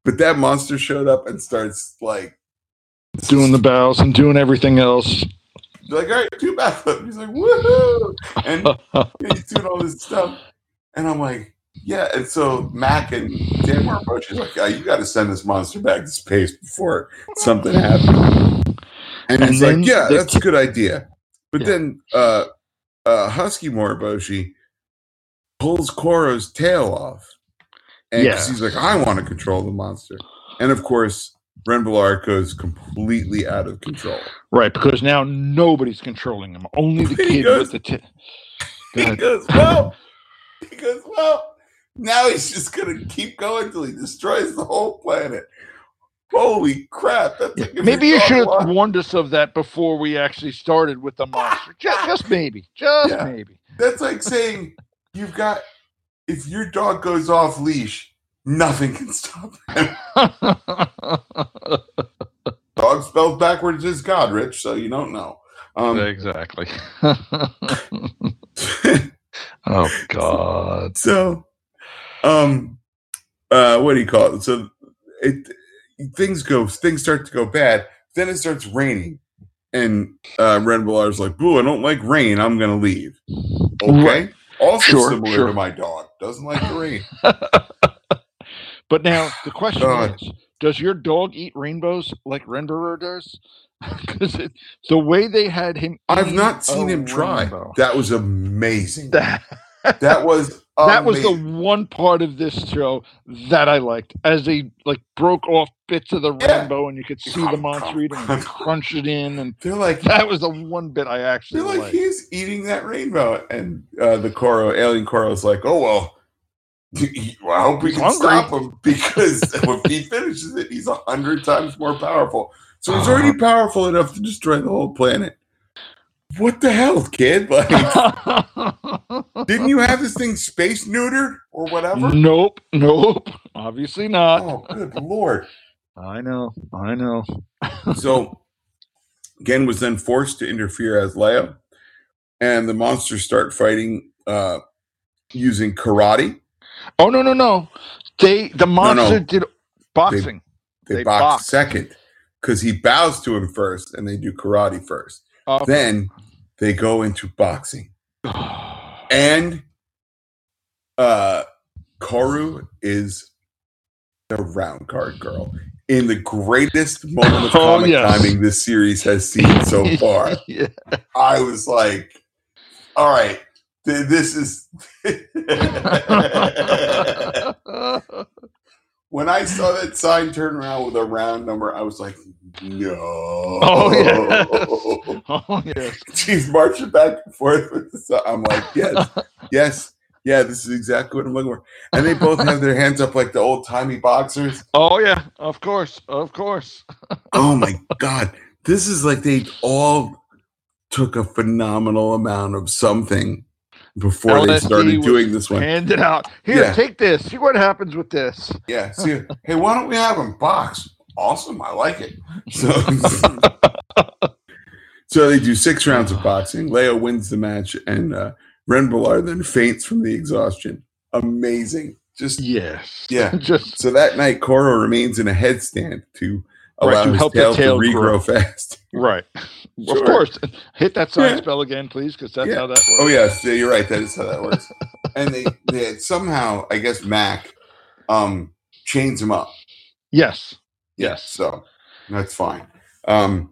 Speaker 2: But that monster showed up and starts like
Speaker 3: doing the bows and doing everything else.
Speaker 2: Like, all right, do backflip. He's like, woohoo! And he's doing all this stuff. And I'm like, yeah. And so Mac and Dan Moroboshi is like, oh, you got to send this monster back to space before something happens. And,
Speaker 3: And
Speaker 2: he's like, yeah,
Speaker 3: the
Speaker 2: that's a good idea. But
Speaker 3: Yeah.
Speaker 2: then uh, uh, Husky Moriboshi pulls Koro's tail off. And
Speaker 3: Yeah.
Speaker 2: he's like, I want to control the monster. And of course, Renbolar is completely out of control.
Speaker 3: Right, because now nobody's controlling him. Only the kid
Speaker 2: goes-
Speaker 3: with the. T- Go
Speaker 2: he goes, well, he goes, well, now he's just gonna keep going till he destroys the whole planet. Holy crap! That's like
Speaker 3: Maybe you should have warned us of that before we actually started with the monster. Just, just maybe. Just
Speaker 2: Yeah.
Speaker 3: maybe.
Speaker 2: That's like saying you've got if your dog goes off leash, nothing can stop him. Dog spelled backwards is God, Rich. So you don't know. Um,
Speaker 3: exactly. oh God.
Speaker 2: so, um, uh, what do you call it? So it things go things start to go bad. Then it starts raining, and uh, Renbolar's like, "Boo! I don't like rain. I'm gonna leave." Okay.
Speaker 3: Right.
Speaker 2: Also
Speaker 3: Sure,
Speaker 2: similar
Speaker 3: sure.
Speaker 2: to my dog. Doesn't like the rain.
Speaker 3: But now the question is: Does your dog eat rainbows like Renderer does? Because the way they had him,
Speaker 2: I've not seen him try.
Speaker 3: rainbow-
Speaker 2: That was amazing.
Speaker 3: That,
Speaker 2: That was
Speaker 3: that was the one part of this show that I liked, as they like broke off bits of the
Speaker 2: Yeah.
Speaker 3: rainbow and you could see the monster eating and crunch it in, and
Speaker 2: They're like
Speaker 3: that was the one bit I actually
Speaker 2: they're like
Speaker 3: liked.
Speaker 2: he's eating that rainbow, and uh, the Koro alien Koro's like, "Oh well." Well, I hope we can stop him because if he finishes it, he's a hundred times more powerful. So he's already powerful enough to destroy the whole planet. what the hell, kid? Like, didn't you have this thing space neutered or whatever?
Speaker 3: nope, nope. Obviously not.
Speaker 2: Oh, good lord!
Speaker 3: I know, I know.
Speaker 2: So, Gen was then forced to interfere as Leo, and the monsters start fighting uh, using karate.
Speaker 3: Oh no, no, no. They the monster did boxing.
Speaker 2: They,
Speaker 3: They
Speaker 2: box,
Speaker 3: box.
Speaker 2: second because he bows to him first, and they do karate first.
Speaker 3: Oh.
Speaker 2: Then they go into boxing. and uh Koro is the round card girl in the greatest moment of
Speaker 3: Oh,
Speaker 2: comic
Speaker 3: yes.
Speaker 2: timing this series has seen so far.
Speaker 3: yeah.
Speaker 2: I was like, all right, this is when I saw that sign turn around with a round number, I was like, no.
Speaker 3: Oh, yeah. oh yes.
Speaker 2: She's marching back and forth with the sign. I'm like, yes, yes, yeah, this is exactly what I'm looking for. And they both have their hands up like the old timey boxers.
Speaker 3: Oh yeah. Of course. Of course.
Speaker 2: Oh my god, this is like they all took a phenomenal amount of something before they started doing this one.
Speaker 3: Hand it out. Here,
Speaker 2: Yeah.
Speaker 3: take this. See what happens with this.
Speaker 2: Yeah. See, hey, why don't we have them box? Awesome. I like it. So, so they do six rounds of boxing. Leo wins the match, and uh, Renbolar then faints from the exhaustion. Amazing. Just
Speaker 3: Yes.
Speaker 2: Yeah.
Speaker 3: Just
Speaker 2: so that night, Koro remains in a headstand to
Speaker 3: Right,
Speaker 2: allow
Speaker 3: to
Speaker 2: his tail,
Speaker 3: tail
Speaker 2: to
Speaker 3: grow.
Speaker 2: regrow fast.
Speaker 3: Right.
Speaker 2: Sure.
Speaker 3: Of course. Hit that sign
Speaker 2: Yeah.
Speaker 3: spell again, please, because that's
Speaker 2: Yeah.
Speaker 3: how that works.
Speaker 2: Oh yes, yeah, you're right. That is how that works. and they, they somehow, I guess, Mac um, chains him up.
Speaker 3: Yes.
Speaker 2: Yes. So that's fine. Um,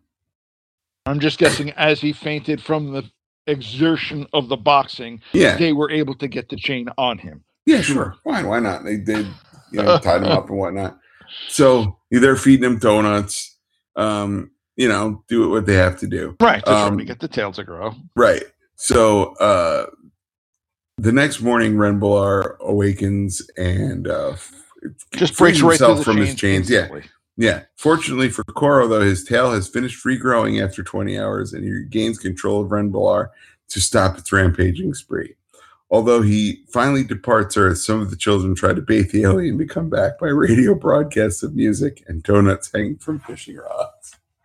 Speaker 3: I'm just guessing as he fainted from the exertion of the boxing,
Speaker 2: yeah.
Speaker 3: they were able to get the chain on him.
Speaker 2: Yeah, sure. Fine. Why not? They did, you know, tied him up and whatnot. So they're feeding him donuts. Um, you know, do what they have to do.
Speaker 3: Right. Just
Speaker 2: Um,
Speaker 3: to get the tail to grow.
Speaker 2: Right. So uh the next morning Renbolar awakens and uh
Speaker 3: Just
Speaker 2: frees
Speaker 3: breaks right
Speaker 2: himself from his
Speaker 3: chain
Speaker 2: chains. Yeah. Yeah. Fortunately for Koro, though, his tail has finished regrowing after 20 hours and he regains control of Renbolar to stop its rampaging spree. Although he finally departs Earth, some of the children try to bait the alien to come back by radio broadcasts of music and donuts hanging from fishing rods.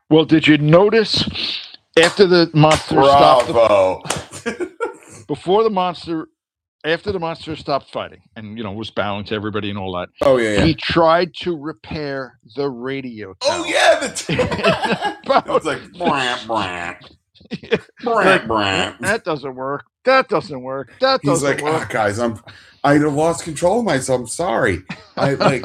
Speaker 3: Well, did you notice after the monster stopped the,
Speaker 2: Bravo.
Speaker 3: before the monster after the monster stopped fighting and you know was bowing to everybody and all that,
Speaker 2: oh, yeah, yeah.
Speaker 3: he tried to repair the radio
Speaker 2: Oh yeah, the t- it was like bram bram bram bram.
Speaker 3: that doesn't work. That doesn't work. That doesn't
Speaker 2: like, ah,
Speaker 3: work.
Speaker 2: guys, I'm I lost control of myself. I'm sorry. I like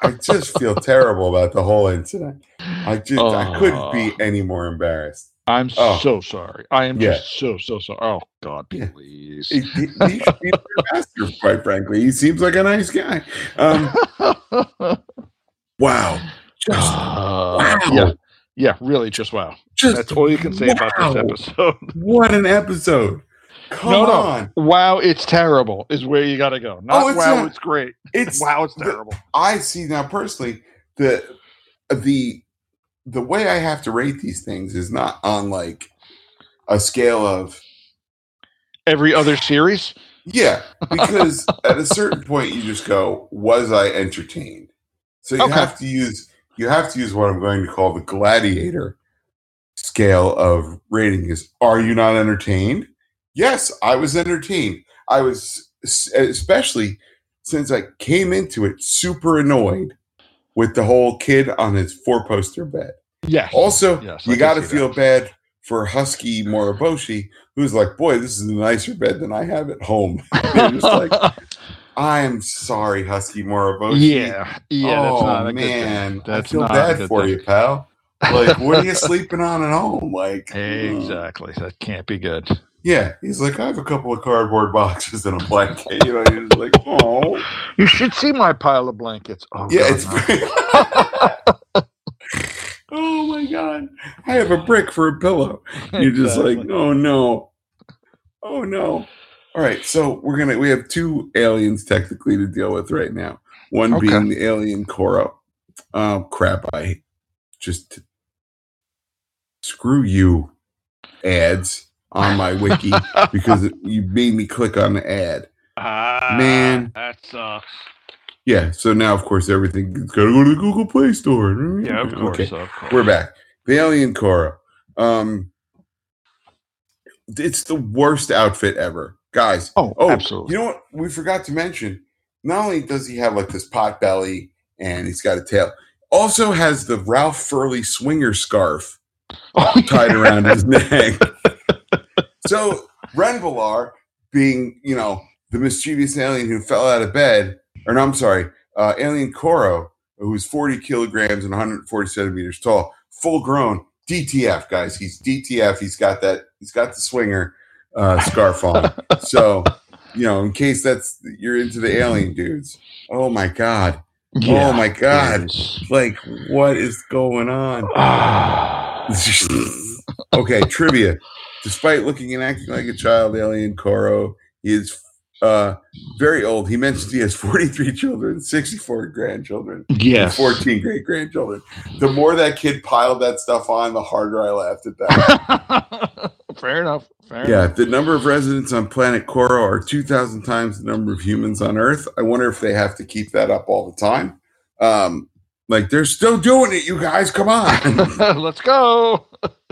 Speaker 2: I just feel terrible about the whole incident. I just I couldn't be any more embarrassed.
Speaker 3: I'm
Speaker 2: Oh.
Speaker 3: so sorry. I am
Speaker 2: Yeah.
Speaker 3: just so so sorry. Oh God, please.
Speaker 2: He, he, he should be master, quite frankly. He seems like a nice guy. Um, wow, just
Speaker 3: Uh,
Speaker 2: wow,
Speaker 3: Yeah, yeah, really, just wow.
Speaker 2: just
Speaker 3: That's all you can say about this episode.
Speaker 2: What an episode! Come
Speaker 3: No, no.
Speaker 2: on,
Speaker 3: wow, it's terrible is where you got to go. Not
Speaker 2: Oh, it's
Speaker 3: wow, it's great.
Speaker 2: it's
Speaker 3: Wow, it's
Speaker 2: the-
Speaker 3: terrible.
Speaker 2: I see now personally the the the way I have to rate these things is not on like a scale of
Speaker 3: Every other series,
Speaker 2: yeah, because at a certain point you just go, was I entertained? So you
Speaker 3: Okay.
Speaker 2: have to use you have to use what I'm going to call the gladiator scale of rating is are you not entertained? Yes, I was entertained. I was especially since I came into it super annoyed with the whole kid on his four poster bed.
Speaker 3: yes.
Speaker 2: Also,
Speaker 3: Yes,
Speaker 2: you got to feel
Speaker 3: that.
Speaker 2: bad for Husky Moriboshi, who's like, boy, this is a nicer bed than I have at home. Like, I'm sorry, Husky Moriboshi.
Speaker 3: yeah, yeah. that's
Speaker 2: oh, man.
Speaker 3: That's
Speaker 2: I feel bad for
Speaker 3: thing.
Speaker 2: you, pal. Like, what are you sleeping on at home? Like.
Speaker 3: Exactly. That can't be good.
Speaker 2: Yeah, he's like, I have a couple of cardboard boxes and a blanket. You know, he's like, oh,
Speaker 3: You should see my pile of blankets. Oh,
Speaker 2: yeah,
Speaker 3: God,
Speaker 2: it's. oh my god, I have a brick for a pillow. You're just like, oh no, oh no. All right, so we're gonna we have two aliens technically to deal with right now. One
Speaker 3: Okay.
Speaker 2: being the alien Koro. Oh crap! I just screw you ads on my wiki because it, you made me click on the ad.
Speaker 3: Ah,
Speaker 2: Man.
Speaker 3: that sucks.
Speaker 2: Yeah, so now of course everything's got to go to the Google Play Store.
Speaker 3: Yeah, of course.
Speaker 2: Okay,
Speaker 3: Of course.
Speaker 2: we're back. The Alien Koro. Um, it's the worst outfit ever, guys.
Speaker 3: Oh,
Speaker 2: Oh,
Speaker 3: absolutely.
Speaker 2: You know what? We forgot to mention. Not only does he have like this pot belly and he's got a tail, also has the Ralph Furley swinger scarf
Speaker 3: Oh,
Speaker 2: tied
Speaker 3: yeah.
Speaker 2: around his neck. so Renbolar, being you know the mischievous alien who fell out of bed, or no, I'm sorry, uh, Alien Koro, who's 40 kilograms and 140 centimeters tall, full grown, DTF guys. He's DTF. He's got that. He's got the swinger uh, scarf on. So you know, in case that's you're into the alien dudes. Oh my god.
Speaker 3: Yeah,
Speaker 2: oh my god.
Speaker 3: is.
Speaker 2: Like what is going on? Okay, trivia. Despite looking and acting like a child, Alien Koro is uh, very old. He mentions he has 43 children, 64 grandchildren, and
Speaker 3: yes.
Speaker 2: 14 great grandchildren. The more that kid piled that stuff on, the harder I laughed at that.
Speaker 3: Fair enough. Fair
Speaker 2: yeah,
Speaker 3: enough.
Speaker 2: the number of residents on planet Koro are 2,000 times the number of humans on Earth. I wonder if they have to keep that up all the time. Um, like they're still doing it, you guys. Come on.
Speaker 3: Let's go.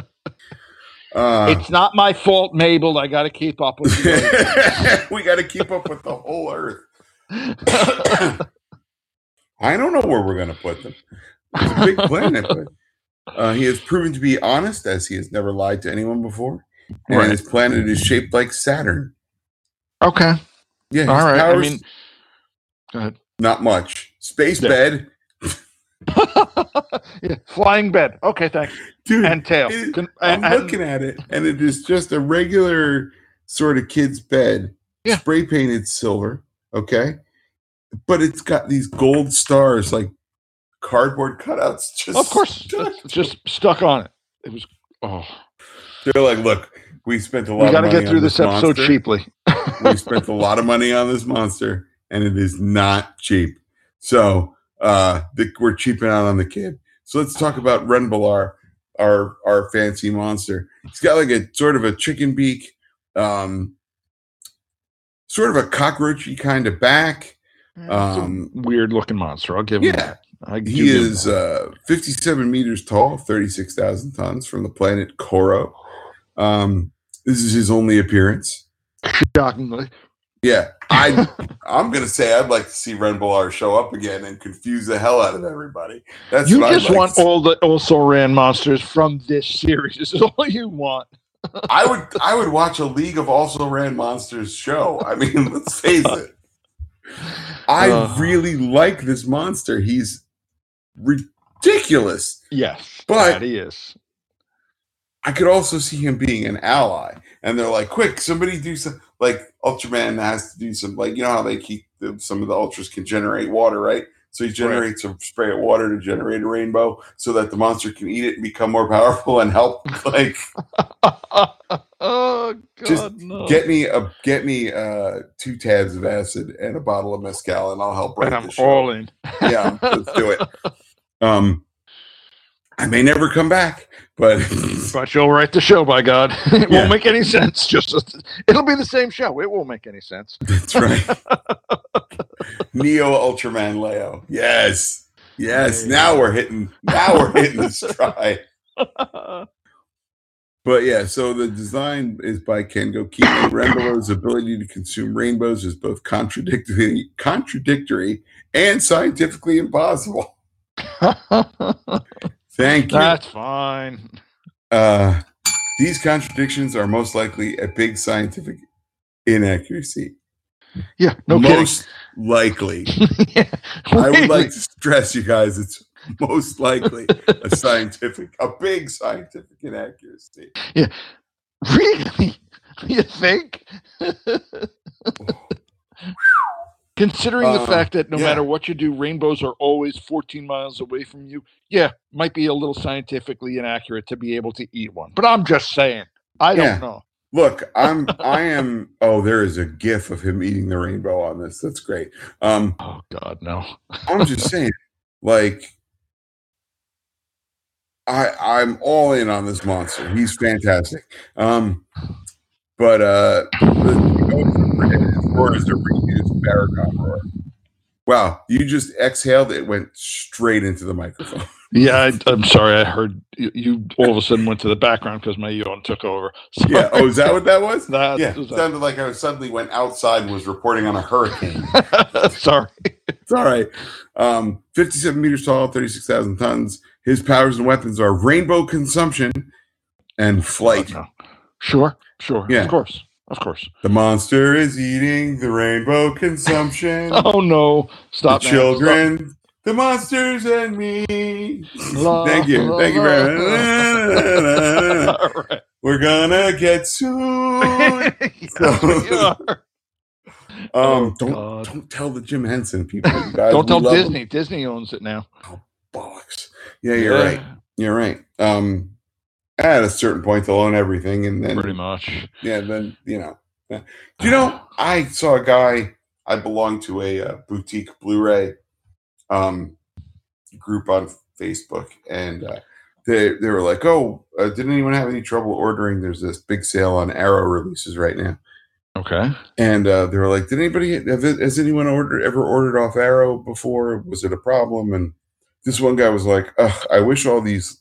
Speaker 2: Uh,
Speaker 3: it's not my fault, Mabel. I got to keep up with you.
Speaker 2: we got to keep up with the whole Earth. I don't know where we're going to put them. It's a big planet, but uh, he has proven to be honest, as he has never lied to anyone before. And
Speaker 3: Right.
Speaker 2: his planet is shaped like Saturn.
Speaker 3: okay.
Speaker 2: Yeah,
Speaker 3: All right. I mean, go ahead.
Speaker 2: not much. Space
Speaker 3: Yeah.
Speaker 2: bed,
Speaker 3: yeah, flying bed. Okay, thanks.
Speaker 2: dude.
Speaker 3: And tail. Con-
Speaker 2: I'm
Speaker 3: and-
Speaker 2: looking at it, and it is just a regular sort of kid's bed,
Speaker 3: Yeah.
Speaker 2: spray painted silver. Okay, but it's got these gold stars, like cardboard cutouts. Just
Speaker 3: of course,
Speaker 2: stuck
Speaker 3: just stuck on it. It was. Oh,
Speaker 2: They're like, look, we spent a lot.
Speaker 3: we got to get through
Speaker 2: on
Speaker 3: this episode
Speaker 2: monster.
Speaker 3: cheaply.
Speaker 2: we spent a lot of money on this monster, and it is not cheap. So uh, the, we're cheaping out on the kid. So let's talk about Renbolar, our our fancy monster. He's got like a sort of a chicken beak, um, sort of a cockroachy kind of back. Um,
Speaker 3: Weird looking monster. I'll give him
Speaker 2: yeah,
Speaker 3: that. I
Speaker 2: he is uh, 57 meters tall, 36,000 tons from the planet Koro. Um, this is his only appearance.
Speaker 3: shockingly.
Speaker 2: Yeah, I I'm gonna say I'd like to see Renbolar show up again and confuse the hell out of everybody. That's
Speaker 3: You just
Speaker 2: like
Speaker 3: want all the also ran monsters from this series. This is all you want.
Speaker 2: I would I would watch a League of Also Ran Monsters show. I mean, let's face it. I
Speaker 3: Ugh.
Speaker 2: really like this monster. He's ridiculous.
Speaker 3: Yes,
Speaker 2: But-
Speaker 3: he is.
Speaker 2: I could also see him being an ally. And they're like, quick, somebody do some like Ultraman has to do some like you know how they keep the, some of the ultras can generate water, right? So he generates a spray of water to generate a rainbow so that the monster can eat it and become more powerful and help like
Speaker 3: oh God,
Speaker 2: Just
Speaker 3: no!
Speaker 2: get me a get me uh two tabs of acid and a bottle of mezcal and I'll help
Speaker 3: and I'm all in.
Speaker 2: yeah, let's do it. Um I may never come back, but
Speaker 3: But you'll write the show, by God. It
Speaker 2: Yeah.
Speaker 3: won't make any sense. Just it'll be the same show. It won't make any sense.
Speaker 2: That's right. Neo Ultraman Leo. Yes. Yes.
Speaker 3: You
Speaker 2: Now we're hitting now we're hitting the stride. But yeah, so the design is by Kengo Kino. Renbolar's ability to consume rainbows is both contradictory contradictory and scientifically impossible. Thank you.
Speaker 3: That's fine.
Speaker 2: Uh, these contradictions are most likely a big scientific inaccuracy.
Speaker 3: Yeah, no
Speaker 2: most likely.
Speaker 3: yeah.
Speaker 2: I would like to stress, you guys, it's most likely a scientific, a big scientific inaccuracy.
Speaker 3: Yeah, really? You think? Considering the
Speaker 2: Uh,
Speaker 3: fact that no
Speaker 2: yeah.
Speaker 3: matter what you do, rainbows are always 14 miles away from you, yeah, might be a little scientifically inaccurate to be able to eat one. But I'm just saying. I
Speaker 2: Yeah.
Speaker 3: don't know.
Speaker 2: Look, I'm, I am. Oh, there is a GIF of him eating the rainbow on this. That's great. Um,
Speaker 3: Oh, God, no.
Speaker 2: I'm just saying, like, I I'm all in on this monster. He's fantastic. Um, But uh, the roar is a reused Barracon roar. Wow, you just exhaled. It went straight into the microphone.
Speaker 3: Yeah, I, I'm sorry. I heard you, you all of a sudden went to the background because my yawn took over.
Speaker 2: Yeah. Oh, is that what that was?
Speaker 3: That
Speaker 2: yeah.
Speaker 3: was-
Speaker 2: sounded like I suddenly went outside and was reporting on a hurricane.
Speaker 3: sorry.
Speaker 2: It's all right. Um, 57 meters tall, 36,000 tons. His powers and weapons are rainbow consumption and flight.
Speaker 3: No. Sure, sure.
Speaker 2: Yeah.
Speaker 3: Of course. Of course.
Speaker 2: The monster is eating the rainbow consumption.
Speaker 3: Oh no. Stop
Speaker 2: the
Speaker 3: now.
Speaker 2: children, the monsters, and me.
Speaker 3: La,
Speaker 2: Thank you.
Speaker 3: la,
Speaker 2: Thank you very much.
Speaker 3: All right.
Speaker 2: We're gonna get sued.
Speaker 3: That's what you are.
Speaker 2: Um,
Speaker 3: Oh,
Speaker 2: don't
Speaker 3: God.
Speaker 2: don't tell the Jim Henson people. You guys,
Speaker 3: Don't tell
Speaker 2: love them.
Speaker 3: Disney. Disney owns it now.
Speaker 2: Oh Bollocks. Yeah, you're right. You're right. Um, at a certain point, they'll own everything, and then
Speaker 3: Pretty much.
Speaker 2: yeah, then you know. yeah. You know? I saw a guy. I belong to a uh, boutique Blu-ray um, group on Facebook, and uh, they they were like, "Oh, uh, did anyone have any trouble ordering? There's this big sale on Arrow releases right now."
Speaker 3: Okay.
Speaker 2: And uh, they were like, "Did anybody have, has anyone ordered ever ordered off Arrow before? Was it a problem?" And this one guy was like, Ugh, "I wish all these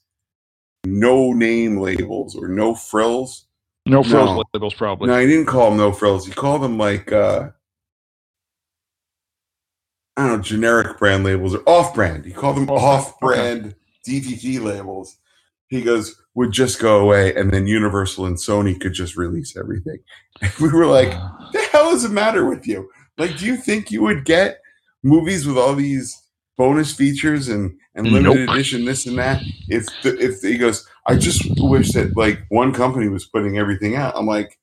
Speaker 2: no name labels or no frills."
Speaker 3: No frills
Speaker 2: No.
Speaker 3: labels, probably.
Speaker 2: No, he didn't call them no frills. He called them like uh, I don't know, generic brand labels or off-brand. He called them
Speaker 3: Off-
Speaker 2: off-brand DVG labels. He goes would just go away, and then Universal and Sony could just release everything. And we were like, the hell is the matter with you? Like, do you think you would get movies with all these bonus features and and limited
Speaker 3: Nope.
Speaker 2: edition this and that? If the, if he goes, I just wish that like one company was putting everything out. I'm like,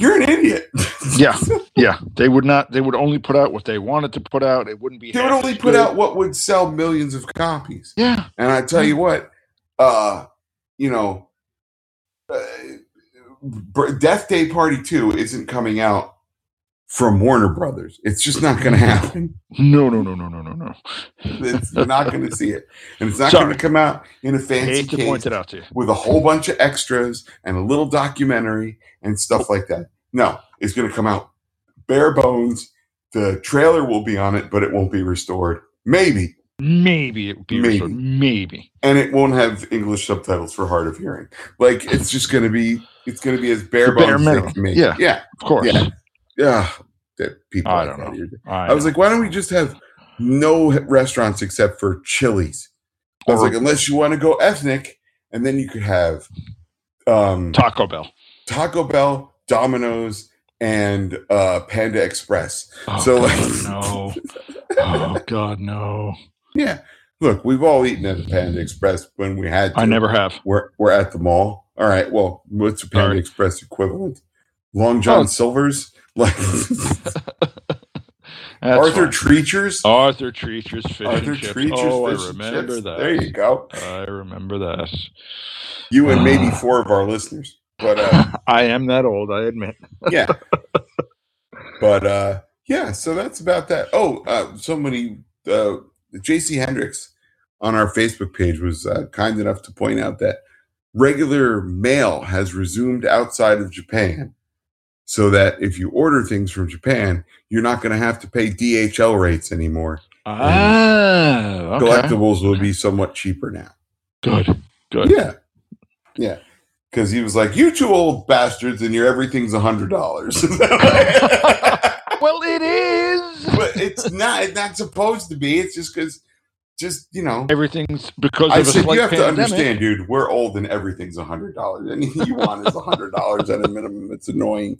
Speaker 2: you're an idiot.
Speaker 3: Yeah. yeah, they would not. They would only put out what they wanted to put out. It wouldn't be.
Speaker 2: they would only put out what would sell millions of copies.
Speaker 3: Yeah.
Speaker 2: And I tell you what, uh, you know, uh, Death Day Party 2 isn't coming out from Warner Brothers. It's just not going to happen.
Speaker 3: No, no, no, no, no, no, no.
Speaker 2: It's, you're not going to see it. And it's not going to come out in a fancy
Speaker 3: to point
Speaker 2: case
Speaker 3: it out to you.
Speaker 2: with a whole bunch of extras and a little documentary and stuff like that. No, it's going to come out bare bones. The trailer will be on it, but it won't be restored. Maybe.
Speaker 3: Maybe it would be
Speaker 2: Maybe.
Speaker 3: restored. Maybe.
Speaker 2: and it won't have English subtitles for hard of hearing. Like it's just going to be it's going to be as bare
Speaker 3: Bare
Speaker 2: bones as they
Speaker 3: minimum.
Speaker 2: can make.
Speaker 3: Yeah.
Speaker 2: yeah,
Speaker 3: Of course.
Speaker 2: yeah, yeah. That people
Speaker 3: I don't know. I,
Speaker 2: I was like, why don't we just have no restaurants except for Chili's? I was
Speaker 3: Or-
Speaker 2: like, unless you want to go ethnic, and then you could have um,
Speaker 3: Taco Bell.
Speaker 2: Taco Bell, Domino's, and uh, Panda Express.
Speaker 3: Oh,
Speaker 2: So,
Speaker 3: God,
Speaker 2: like-
Speaker 3: no. Oh God, no.
Speaker 2: Yeah, look, we've all eaten at a Panda Express when we had. To.
Speaker 3: I never have.
Speaker 2: We're we're at the mall. All right. Well, what's the Panda
Speaker 3: Sorry.
Speaker 2: Express equivalent? Long John
Speaker 3: Oh.
Speaker 2: Silver's, like Arthur
Speaker 3: fine.
Speaker 2: Treacher's.
Speaker 3: Arthur Treacher's fish
Speaker 2: Arthur
Speaker 3: and chips.
Speaker 2: Treacher's
Speaker 3: oh, I remember that.
Speaker 2: There you go.
Speaker 3: I remember that.
Speaker 2: You and maybe
Speaker 3: Ah.
Speaker 2: four of our listeners. But uh,
Speaker 3: I am that old, I admit.
Speaker 2: yeah. but uh, yeah. So that's about that. Oh, uh, somebody, uh, J.C. Hendricks on our Facebook page was uh, kind enough to point out that regular mail has resumed outside of Japan. So that if you order things from Japan, you're not going to have to pay DHL rates anymore.
Speaker 3: Ah, okay.
Speaker 2: Collectibles will be somewhat cheaper now.
Speaker 3: Good, good.
Speaker 2: Yeah. Yeah. Because he was like, You two old bastards, and your everything's a hundred dollars.
Speaker 3: Well, it is.
Speaker 2: but it's not it's not supposed to be. It's just because just you know
Speaker 3: Everything's because
Speaker 2: I
Speaker 3: of a
Speaker 2: said you have to understand, dude, we're old and everything's a hundred dollars. Anything you want is a hundred dollars at a minimum. It's annoying.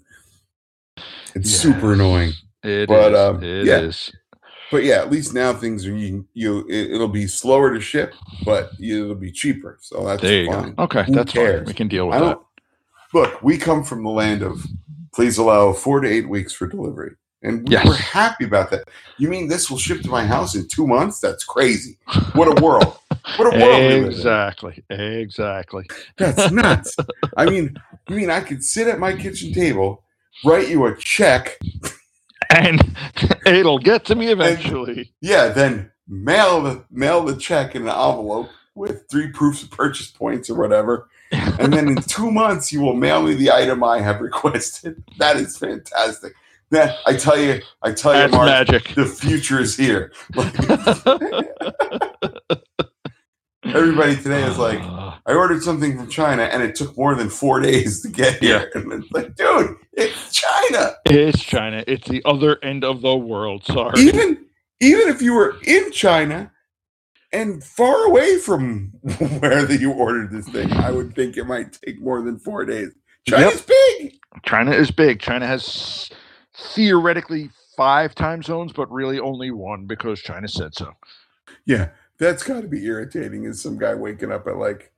Speaker 2: It's super annoying.
Speaker 3: It
Speaker 2: But,
Speaker 3: is.
Speaker 2: um,
Speaker 3: It
Speaker 2: yeah.
Speaker 3: is.
Speaker 2: But yeah, at least now things are you you it, it'll be slower to ship, but it'll be cheaper. So that's
Speaker 3: There you
Speaker 2: fine.
Speaker 3: go. Okay,
Speaker 2: Who
Speaker 3: that's fine. We can deal with
Speaker 2: I
Speaker 3: that.
Speaker 2: look, we come from the land of please allow four to eight weeks for delivery. And
Speaker 3: Yes.
Speaker 2: we're happy about that. You mean this will ship to my house in two months? That's crazy. What a world. What a world we live in.
Speaker 3: exactly. Exactly.
Speaker 2: That's nuts. I mean, you mean I could sit at my kitchen table, write you a check,
Speaker 3: And it'll get to me eventually.
Speaker 2: yeah, then mail the mail the check in an envelope with three proofs of purchase points or whatever. And then in two months, you will mail me the item I have requested. That is fantastic. That I tell you, I tell you,
Speaker 3: That's
Speaker 2: Mark,
Speaker 3: magic.
Speaker 2: the future is here. Everybody today is like,
Speaker 3: Uh,
Speaker 2: I ordered something from China and it took more than four days to get here. And it's like, dude, it's China.
Speaker 3: it's China. It's the other end of the world. Sorry.
Speaker 2: Even even if you were in China and far away from where that you ordered this thing, I would think it might take more than four days. China's big.
Speaker 3: China is big. China has theoretically five time zones, but really only one because China said so.
Speaker 2: Yeah, that's got to be irritating. Is some guy waking up at like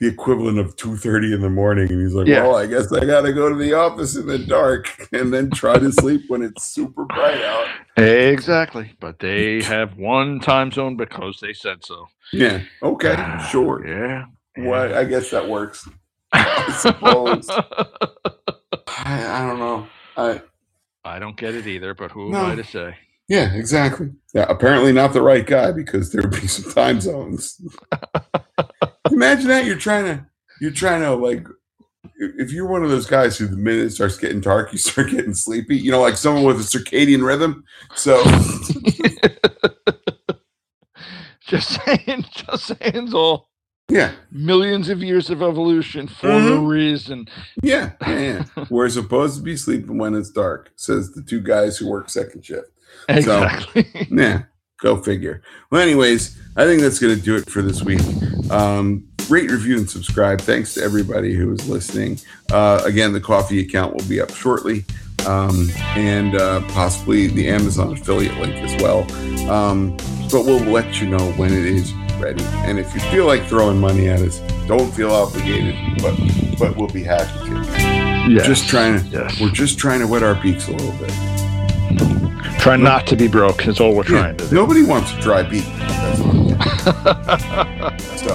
Speaker 2: the equivalent of two thirty in the morning, and he's like,
Speaker 3: Yeah.
Speaker 2: "Well, I guess I got to go to the office in the dark and then try to sleep when it's super bright out."
Speaker 3: Exactly. But they have one time zone because they said so.
Speaker 2: Yeah. Okay. Sure.
Speaker 3: Yeah.
Speaker 2: Well, I guess that works. I suppose. I, I don't know. I
Speaker 3: I don't get it either, but who
Speaker 2: No.
Speaker 3: am I to say?
Speaker 2: Yeah, exactly. Yeah, apparently not the right guy because there would be some time zones. Imagine that you're trying to you're trying to like if you're one of those guys who the minute it starts getting dark, you start getting sleepy. You know, like someone with a circadian rhythm. So
Speaker 3: just saying, just saying, all
Speaker 2: yeah,
Speaker 3: millions of years of evolution for a
Speaker 2: Mhm.
Speaker 3: reason.
Speaker 2: yeah, yeah, yeah. We're supposed to be sleeping when it's dark, says the two guys who work second shift.
Speaker 3: Exactly.
Speaker 2: Yeah, go figure. Well, anyways, I think that's going to do it for this week. Um, rate, review, and subscribe. Thanks to everybody who is listening. Uh, again, the Ko-fi account will be up shortly, um, and uh, possibly the Amazon affiliate link as well. Um, but we'll let you know when it is ready. And if you feel like throwing money at us, don't feel obligated, but but we'll be happy to.
Speaker 3: yes.
Speaker 2: Just trying to.
Speaker 3: Yes.
Speaker 2: We're just trying to wet our beaks a little bit.
Speaker 3: Try not to be broke. Is all we're
Speaker 2: Yeah,
Speaker 3: trying to do.
Speaker 2: nobody wants a dry beat. So,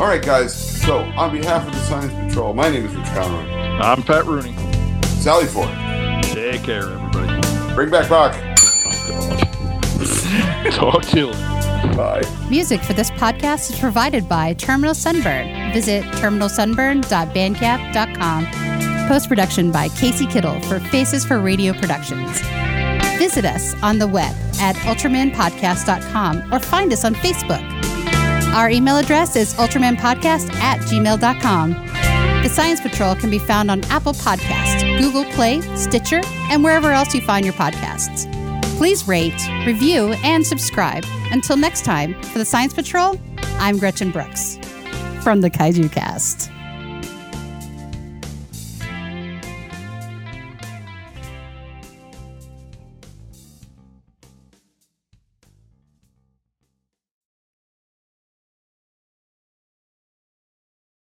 Speaker 2: all right, guys. So, on behalf of the Science Patrol, my name is Rich Conroy.
Speaker 3: I'm Pat Rooney.
Speaker 2: Sally Ford,
Speaker 3: Take care, everybody.
Speaker 2: bring back Bach.
Speaker 3: Oh, God. Talk to you.
Speaker 2: Bye.
Speaker 1: Music for this podcast is provided by Terminal Sunburn. Visit terminalsunburn.bandcamp.com. Post production by Casey Kittel for Faces for Radio Productions. Visit us on the web at ultramanpodcast.com or find us on Facebook. Our email address is ultramanpodcast at gmail.com. The Science Patrol can be found on Apple Podcasts, Google Play, Stitcher, and wherever else you find your podcasts. Please rate, review, and subscribe. Until next time, for the Science Patrol, I'm Gretchen Brooks from the Kaiju Cast.